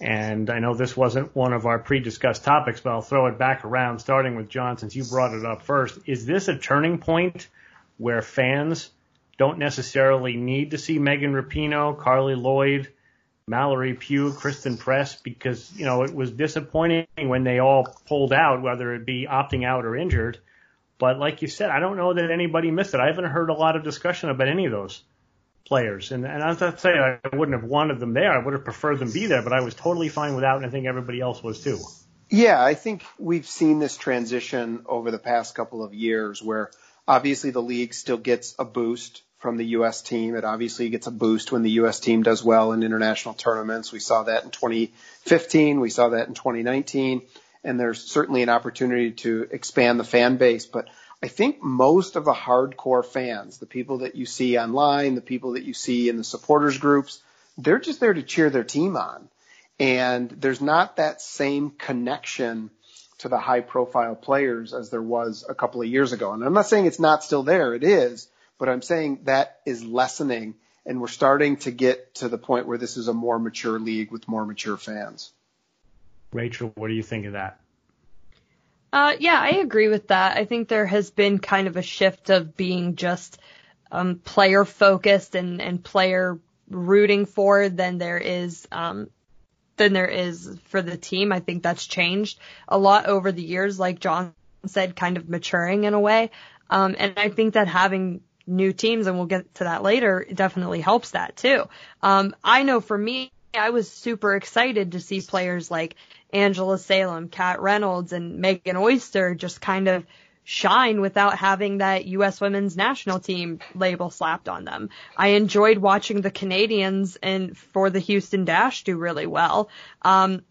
A: And I know this wasn't one of our pre-discussed topics, but I'll throw it back around, starting with John, since you brought it up first. Is this a turning point where fans don't necessarily need to see Megan Rapinoe, Carli Lloyd, Mallory Pugh, Christen Press, because, you know, it was disappointing when they all pulled out, whether it be opting out or injured. But like you said, I don't know that anybody missed it. I haven't heard a lot of discussion about any of those players. And, and as I say, I wouldn't have wanted them there. I would have preferred them be there, but I was totally fine without, and I think everybody else was too.
B: Yeah, I think we've seen this transition over the past couple of years where obviously the league still gets a boost from the U.S. team. It obviously gets a boost when the U.S. team does well in international tournaments. We saw that in 2015. We saw that in 2019. And there's certainly an opportunity to expand the fan base. But I think most of the hardcore fans, the people that you see online, the people that you see in the supporters groups, they're just there to cheer their team on. And there's not that same connection to the high profile players as there was a couple of years ago. And I'm not saying it's not still there. It is but I'm saying that is lessening and we're starting to get to the point where this is a more mature league with more mature fans.
A: Rachael, what do you think of that?
D: Uh, yeah, I agree with that. I think there has been kind of a shift of being just um, player focused and, and player rooting for than there is um, than there is for the team. I think that's changed a lot over the years, like John said, kind of maturing in a way. Um, and I think that having new teams, and we'll get to that later, it definitely helps that too. Um, I know for me, I was super excited to see players like Angela Salem, Kat Reynolds, and Megan Oyster just kind of shine without having that U.S. women's national team label slapped on them. I enjoyed watching the Canadians and for the Houston Dash do really well. Um,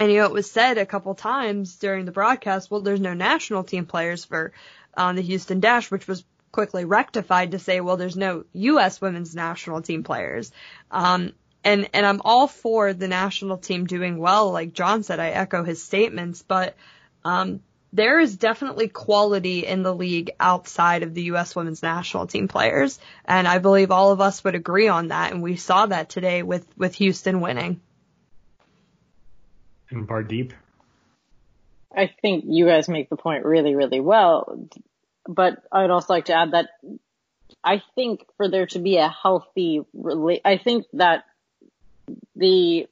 D: and you know, it was said a couple times during the broadcast, well, there's no national team players for um, the Houston Dash, which was quickly rectified to say, well, there's no U.S. women's national team players. Um, and, and I'm all for the national team doing well. Like John said, I echo his statements, but, um, there is definitely quality in the league outside of the U.S. women's national team players. And I believe all of us would agree on that. And we saw that today with, with Houston winning.
A: And Pardeep?
E: I think you guys make the point really, really well. But I'd also like to add that I think for there to be a healthy, I think that the,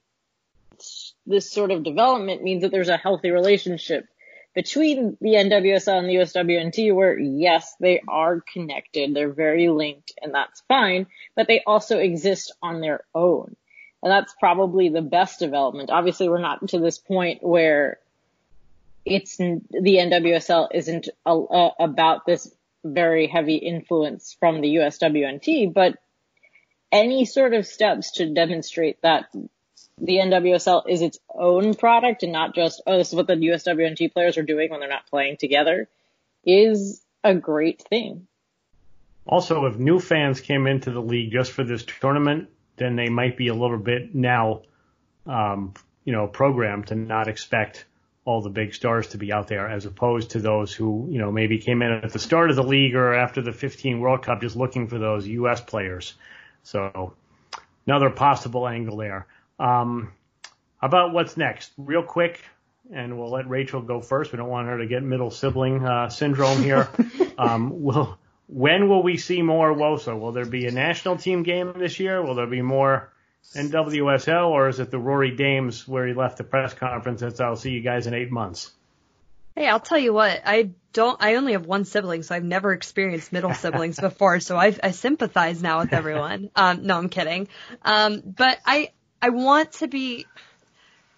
E: this sort of development means that there's a healthy relationship between the NWSL and the USWNT where yes, they are connected. They're very linked and that's fine, but they also exist on their own. And that's probably the best development. Obviously we're not to this point where it's the NWSL isn't a, a, about this very heavy influence from the USWNT, but any sort of steps to demonstrate that the NWSL is its own product and not just, oh, this is what the USWNT players are doing when they're not playing together is a great thing.
A: Also, if new fans came into the league just for this tournament, then they might be a little bit now, um, you know, programmed to not expect all the big stars to be out there as opposed to those who, you know, maybe came in at the start of the league or after the 15 World Cup just looking for those U.S. players. So another possible angle there. Um, about what's next, real quick, and we'll let Rachael go first. We don't want her to get middle sibling uh, syndrome here. um, will when will we see more WoSo? Will there be a national team game this year? Will there be more NWSL, or is it the Rory Dames where he left the press conference and said, "I'll see you guys in eight months"?
D: Hey, I'll tell you what. I don't. I only have one sibling, so I've never experienced middle siblings before. So I, I sympathize now with everyone. Um, no, I'm kidding. Um, but I I want to be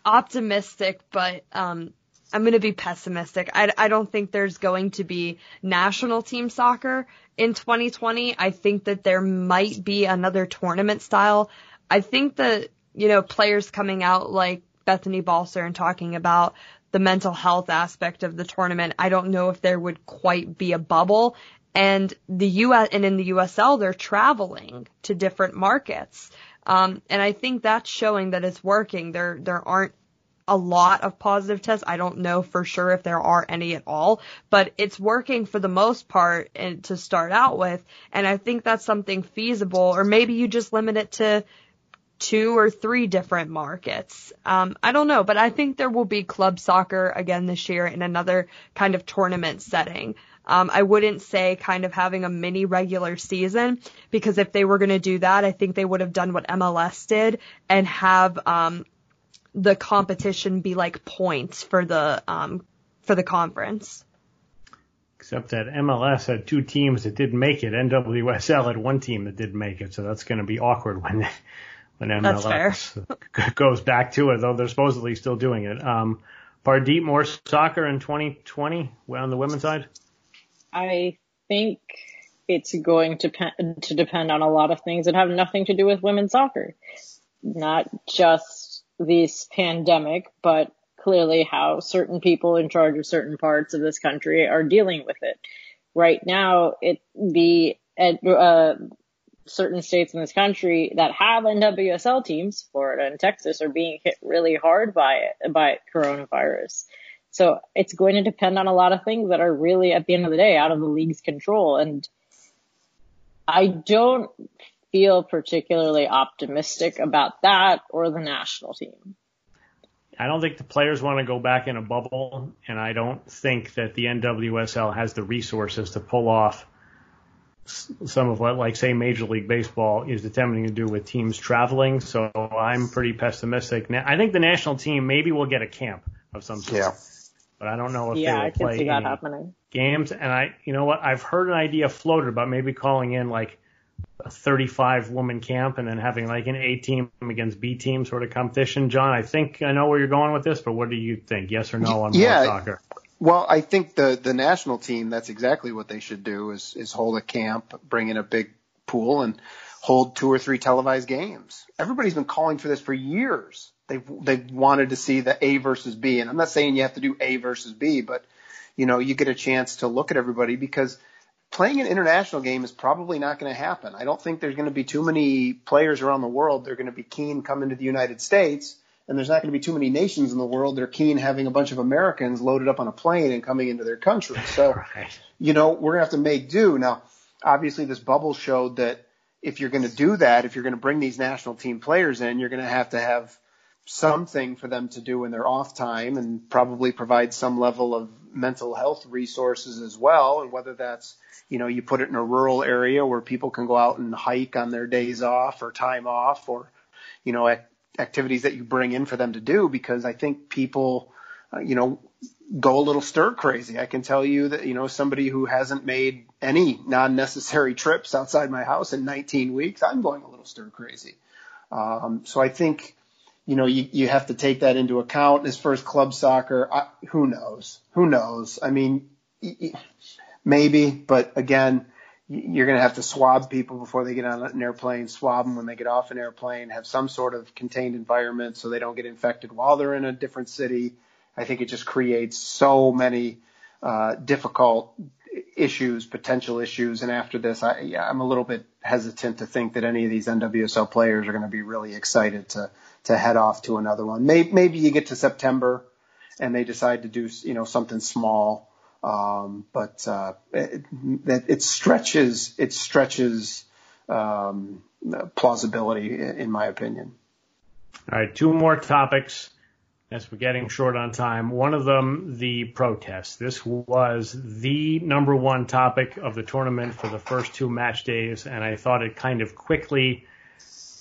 D: optimistic, but um, I'm going to be pessimistic. I, I don't think there's going to be national team soccer in 2020. I think that there might be another tournament style. I think that, you know, players coming out like Bethany Balcer and talking about the mental health aspect of the tournament, I don't know if there would quite be a bubble. And the US and in the USL, they're traveling to different markets. Um, and I think that's showing that it's working. There, there aren't a lot of positive tests. I don't know for sure if there are any at all, but it's working for the most part and to start out with. And I think that's something feasible, or maybe you just limit it to two or three different markets. Um, I don't know, but I think there will be club soccer again this year in another kind of tournament setting. Um, I wouldn't say kind of having a mini regular season because if they were going to do that, I think they would have done what MLS did and have um, the competition be like points for the um, for the conference.
A: Except that MLS had two teams that didn't make it. NWSL had one team that didn't make it, so that's going to be awkward when when MLS goes back to it. Though they're supposedly still doing it. Um, Pardeep, more soccer in 2020 on the women's side.
E: I think it's going to, pe- to depend on a lot of things that have nothing to do with women's soccer. Not just this pandemic, but clearly how certain people in charge of certain parts of this country are dealing with it. Right now, it, the, uh, certain states in this country that have NWSL teams, Florida and Texas, are being hit really hard by it, by coronavirus. So it's going to depend on a lot of things that are really, at the end of the day, out of the league's control. And I don't feel particularly optimistic about that or the national team.
A: I don't think the players want to go back in a bubble, and I don't think that the NWSL has the resources to pull off some of what, like, say, Major League Baseball is attempting to do with teams traveling. So I'm pretty pessimistic. Now, I think the national team maybe will get a camp of some sort. Yeah but I don't know if
E: yeah,
A: they will
E: I can
A: play
E: see that happening.
A: games. And I, you know what, I've heard an idea floated about maybe calling in like a 35 woman camp and then having like an A team against B team sort of competition. John, I think I know where you're going with this, but what do you think? Yes or no on
B: yeah,
A: soccer?
B: Well, I think the the national team that's exactly what they should do is is hold a camp, bring in a big pool, and hold two or three televised games. Everybody's been calling for this for years they they wanted to see the A versus B. And I'm not saying you have to do A versus B, but you know, you get a chance to look at everybody because playing an international game is probably not going to happen. I don't think there's going to be too many players around the world. They're going to be keen coming to the United States and there's not going to be too many nations in the world that are keen having a bunch of Americans loaded up on a plane and coming into their country. So, right. you know, we're going to have to make do. Now, obviously this bubble showed that if you're going to do that, if you're going to bring these national team players in, you're going to have to have something for them to do in their off time and probably provide some level of mental health resources as well. And whether that's, you know, you put it in a rural area where people can go out and hike on their days off or time off or, you know, activities that you bring in for them to do because I think people, uh, you know, go a little stir crazy. I can tell you that, you know, somebody who hasn't made any non-necessary trips outside my house in 19 weeks, I'm going a little stir crazy. Um, so I think, you know, you, you have to take that into account. As far as club soccer, I, who knows? Who knows? I mean, maybe, but again, you're going to have to swab people before they get on an airplane, swab them when they get off an airplane, have some sort of contained environment so they don't get infected while they're in a different city. I think it just creates so many uh, difficult issues, potential issues. And after this, I, yeah, I'm a little bit hesitant to think that any of these NWSL players are going to be really excited to to head off to another one. Maybe, maybe you get to September and they decide to do you know something small um, but uh, it, it, stretches it stretches um, plausibility, in my opinion.
A: All right, two more topics as we're getting short on time. One of them, the protests. This was the number one topic of the tournament for the first two match days, and I thought it kind of quickly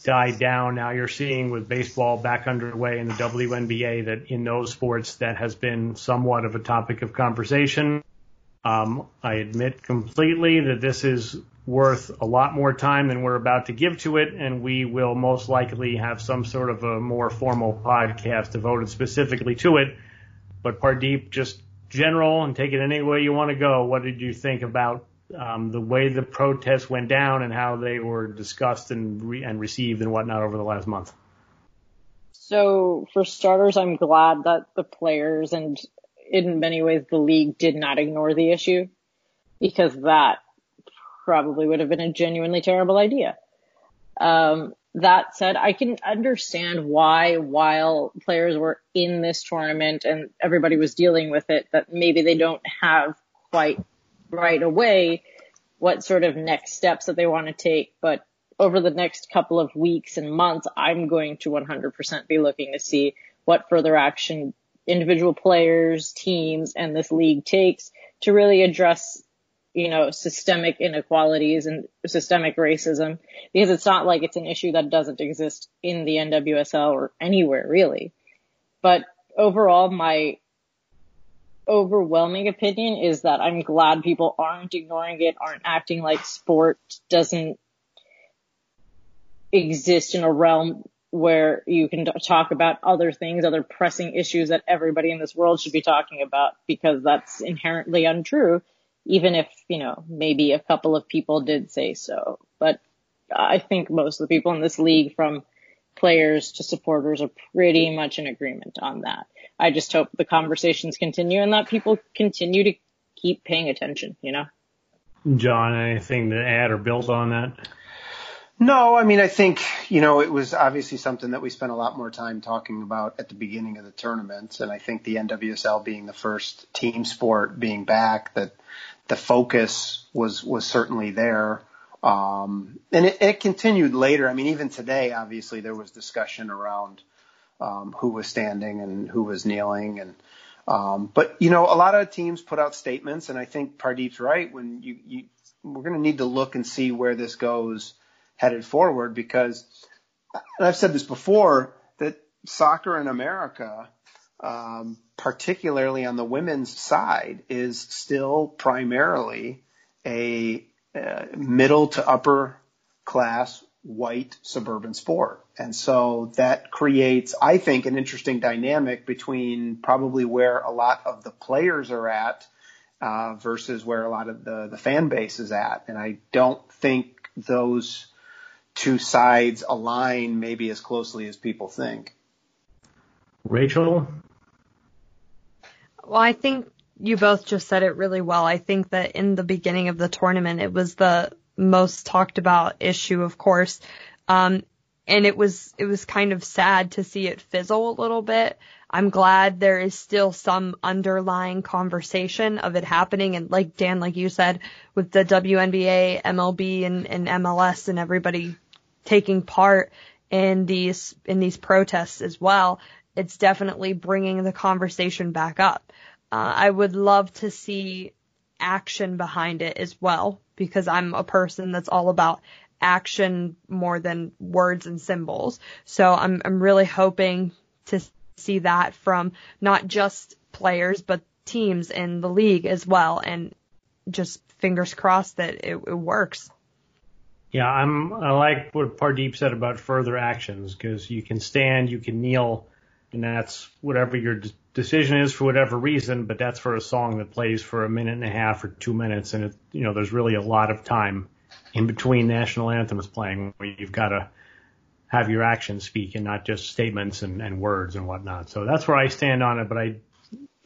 A: died down. Now you're seeing with baseball back underway in the WNBA that in those sports that has been somewhat of a topic of conversation. Um, I admit completely that this is worth a lot more time than we're about to give to it, and we will most likely have some sort of a more formal podcast devoted specifically to it. But Pardeep, just general and take it any way you want to go. What did you think about um, the way the protests went down and how they were discussed and re- and received and whatnot over the last month.
E: So for starters, I'm glad that the players and in many ways the league did not ignore the issue because that probably would have been a genuinely terrible idea. Um, that said, I can understand why while players were in this tournament and everybody was dealing with it, that maybe they don't have quite right away what sort of next steps that they want to take. But over the next couple of weeks and months, I'm going to 100% be looking to see what further action individual players, teams, and this league takes to really address, you know, systemic inequalities and systemic racism because it's not like it's an issue that doesn't exist in the NWSL or anywhere really. But overall, my overwhelming opinion is that I'm glad people aren't ignoring it, aren't acting like sport doesn't exist in a realm where you can talk about other things, other pressing issues that everybody in this world should be talking about because that's inherently untrue, even if, you know, maybe a couple of people did say so. But I think most of the people in this league from players to supporters are pretty much in agreement on that. I just hope the conversations continue and that people continue to keep paying attention, you know?
A: John, anything to add or build on that?
B: No, I mean, I think, you know, it was obviously something that we spent a lot more time talking about at the beginning of the tournament. And I think the NWSL being the first team sport being back, that the focus was, was certainly there. Um, and it, it continued later. I mean, even today, obviously there was discussion around, um, who was standing and who was kneeling and, um, but you know, a lot of teams put out statements and I think Pardeep's right when you, you, we're going to need to look and see where this goes headed forward because, and I've said this before, that soccer in America, um, particularly on the women's side, is still primarily a uh, middle to upper class white suburban sport. And so that creates, I think, an interesting dynamic between probably where a lot of the players are at uh, versus where a lot of the, the fan base is at. And I don't think those two sides align maybe as closely as people think.
A: Rachael?
D: Well, I think you both just said it really well. I think that in the beginning of the tournament, it was the most talked about issue, of course. Um, and it was it was kind of sad to see it fizzle a little bit. I'm glad there is still some underlying conversation of it happening and like Dan like you said with the WNBA, MLB and, and MLS and everybody taking part in these in these protests as well, it's definitely bringing the conversation back up. Uh, I would love to see action behind it as well because I'm a person that's all about action more than words and symbols. So I'm I'm really hoping to see that from not just players but teams in the league as well and just fingers crossed that it, it works.
A: Yeah, I'm I like what Pardeep said about further actions because you can stand, you can kneel, and that's whatever your decision is for whatever reason, but that's for a song that plays for a minute and a half or two minutes, and it, you know there's really a lot of time in between national anthems playing where you've got to have your actions speak and not just statements and, and words and whatnot. So that's where I stand on it. But I,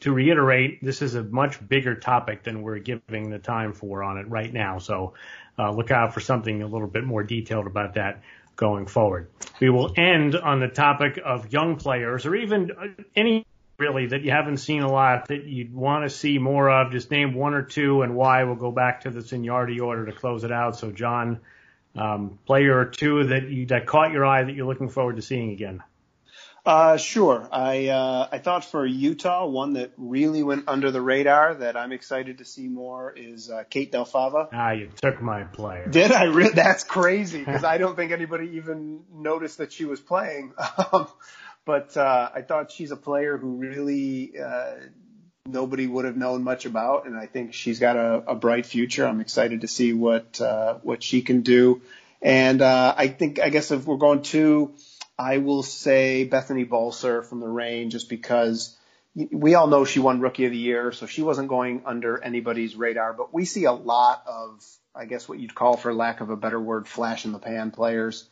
A: to reiterate, this is a much bigger topic than we're giving the time for on it right now. So uh, look out for something a little bit more detailed about that going forward. We will end on the topic of young players or even uh, any really that you haven't seen a lot that you'd want to see more of. Just name one or two and why. We'll go back to the seniority order to close it out. So, John, um, player or two that you that caught your eye that you're looking forward to seeing again.
B: Uh, sure. I uh, I thought for Utah, one that really went under the radar that I'm excited to see more is uh, Kate Del Fava.
A: Ah, you took my player.
B: Did I? Re- That's crazy because I don't think anybody even noticed that she was playing. Um, but uh, I thought she's a player who really uh, nobody would have known much about, and I think she's got a, a bright future. I'm excited to see what uh, what she can do, and uh, I think I guess if we're going to, I will say Bethany Balcer from the Reign, just because we all know she won Rookie of the Year, so she wasn't going under anybody's radar. But we see a lot of, I guess, what you'd call, for lack of a better word, flash in the pan players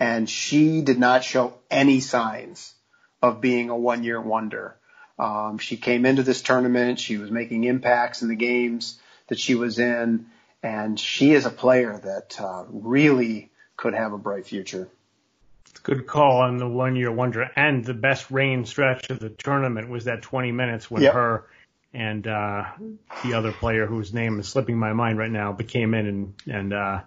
B: and she did not show any signs of being a one year wonder. Um, she came into this tournament, she was making impacts in the games that she was in, and she is a player that uh, really could have a bright future.
A: Good call on the one year wonder. And the best Reign stretch of the tournament was that 20 minutes when yep. her and uh, the other player whose name is slipping my mind right now, but came in and, and uh,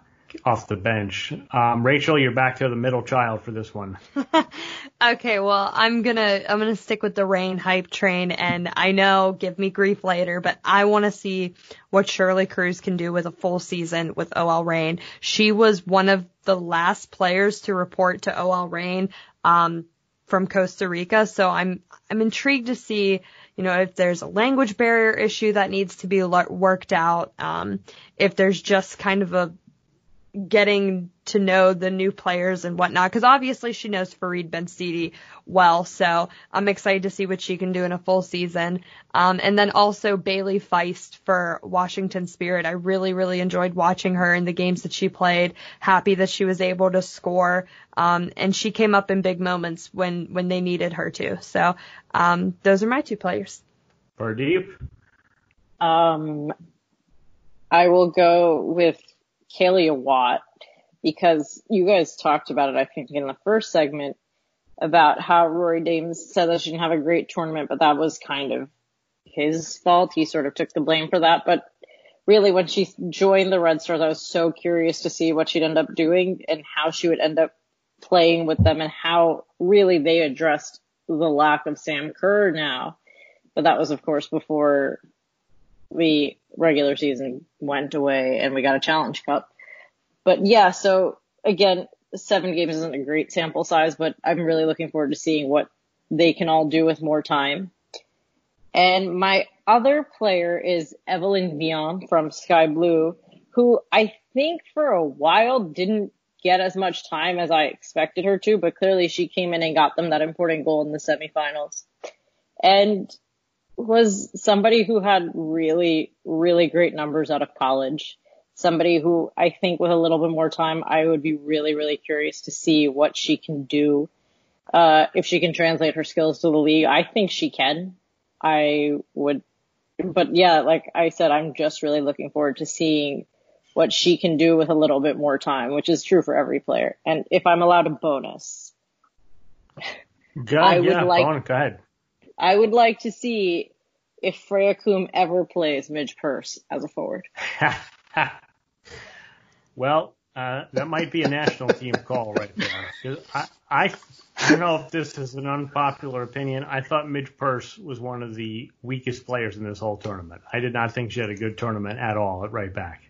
A: off the bench. Um, Rachael, you're back to the middle child for this one.
D: okay, well, I'm gonna I'm gonna stick with the Reign hype train, and I know give me grief later, but I want to see what Shirley Cruz can do with a full season with OL Reign. She was one of the last players to report to OL Reign um, from Costa Rica, so I'm I'm intrigued to see you know, if there's a language barrier issue that needs to be worked out, um, if there's just kind of a getting to know the new players and whatnot. Because obviously she knows Farid Benstiti well, so I'm excited to see what she can do in a full season. Um, and then also Bayley Feist for Washington Spirit. I really, really enjoyed watching her in the games that she played. Happy that she was able to score. Um, and she came up in big moments when when they needed her to. So um, those are my two players.
A: Pardeep.
E: Um, I will go with Kealia Watt because you guys talked about it, I think, in the first segment about how Rory Dames said that she didn't have a great tournament, but that was kind of his fault. He sort of took the blame for that. But really, when she joined the Red Stars, I was so curious to see what she'd end up doing and how she would end up playing with them and how really they addressed the lack of Sam Kerr now. But that was, of course, before the regular season went away and we got a challenge cup. But yeah, so again, seven games isn't a great sample size, but I'm really looking forward to seeing what they can all do with more time. And my other player is Evelyn Viens from Sky Blue, who I think for a while didn't get as much time as I expected her to, but clearly she came in and got them that important goal in the semifinals. And was somebody who had really, really great numbers out of college. Somebody who I think with a little bit more time, I would be really, really curious to see what she can do. Uh, if she can translate her skills to the league, I think she can. I would, but yeah, like I said, I'm just really looking forward to seeing what she can do with a little bit more time, which is true for every player. And if I'm allowed a bonus,
A: Go,
E: I would
A: yeah,
E: like-
A: go ahead.
E: I would like to see if Freya Coombe ever plays Midge Purce as a forward.
A: well, uh, that might be a national team call right there. I, I, I don't know if this is an unpopular opinion. I thought Midge Purce was one of the weakest players in this whole tournament. I did not think she had a good tournament at all at right back.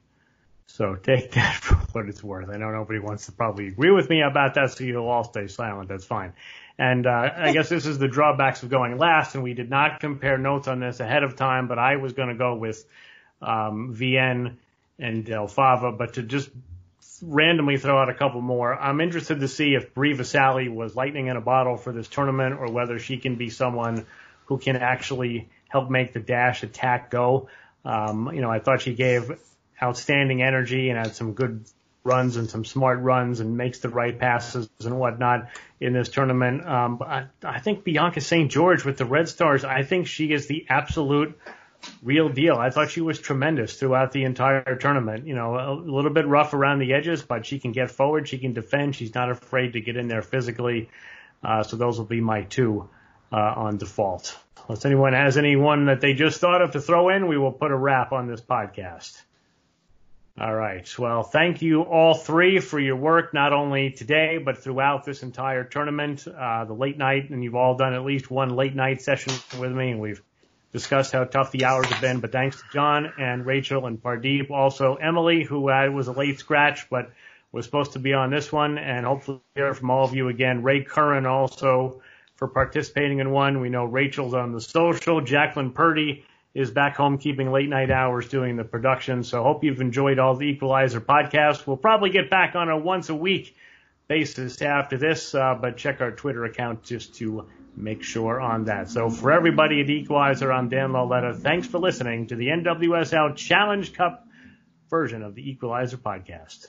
A: So take that for what it's worth. I know nobody wants to probably agree with me about that, so you'll all stay silent. That's fine. And uh, I guess this is the drawbacks of going last, and we did not compare notes on this ahead of time, but I was going to go with um, VN and Del Fava, but to just randomly throw out a couple more, I'm interested to see if Bri Visalli was lightning in a bottle for this tournament, or whether she can be someone who can actually help make the dash attack go. Um, you know, I thought she gave outstanding energy and had some good runs and some smart runs and makes the right passes and whatnot in this tournament. Um, I, I think Bianca St. George with the Red Stars, I think she is the absolute real deal. I thought she was tremendous throughout the entire tournament. You know, a little bit rough around the edges, but she can get forward, she can defend, she's not afraid to get in there physically. Uh, so those will be my two uh, on default. Unless anyone has anyone that they just thought of to throw in, we will put a wrap on this podcast. All right. Well, thank you all three for your work, not only today, but throughout this entire tournament, uh, the late night, and you've all done at least one late night session with me, and we've discussed how tough the hours have been. But thanks to John and Rachael and Pardeep, also Emily, who uh, was a late scratch, but was supposed to be on this one, and hopefully hear from all of you again. Ray Curran also for participating in one. We know Rachael's on the social. Jacqueline Purdy is back home keeping late night hours doing the production. So hope you've enjoyed all the Equalizer podcasts. We'll probably get back on a once a week basis after this, uh, but check our Twitter account just to make sure on that. So for everybody at Equalizer, I'm Dan Lauletta. Thanks for listening to the NWSL Challenge Cup version of the Equalizer podcast.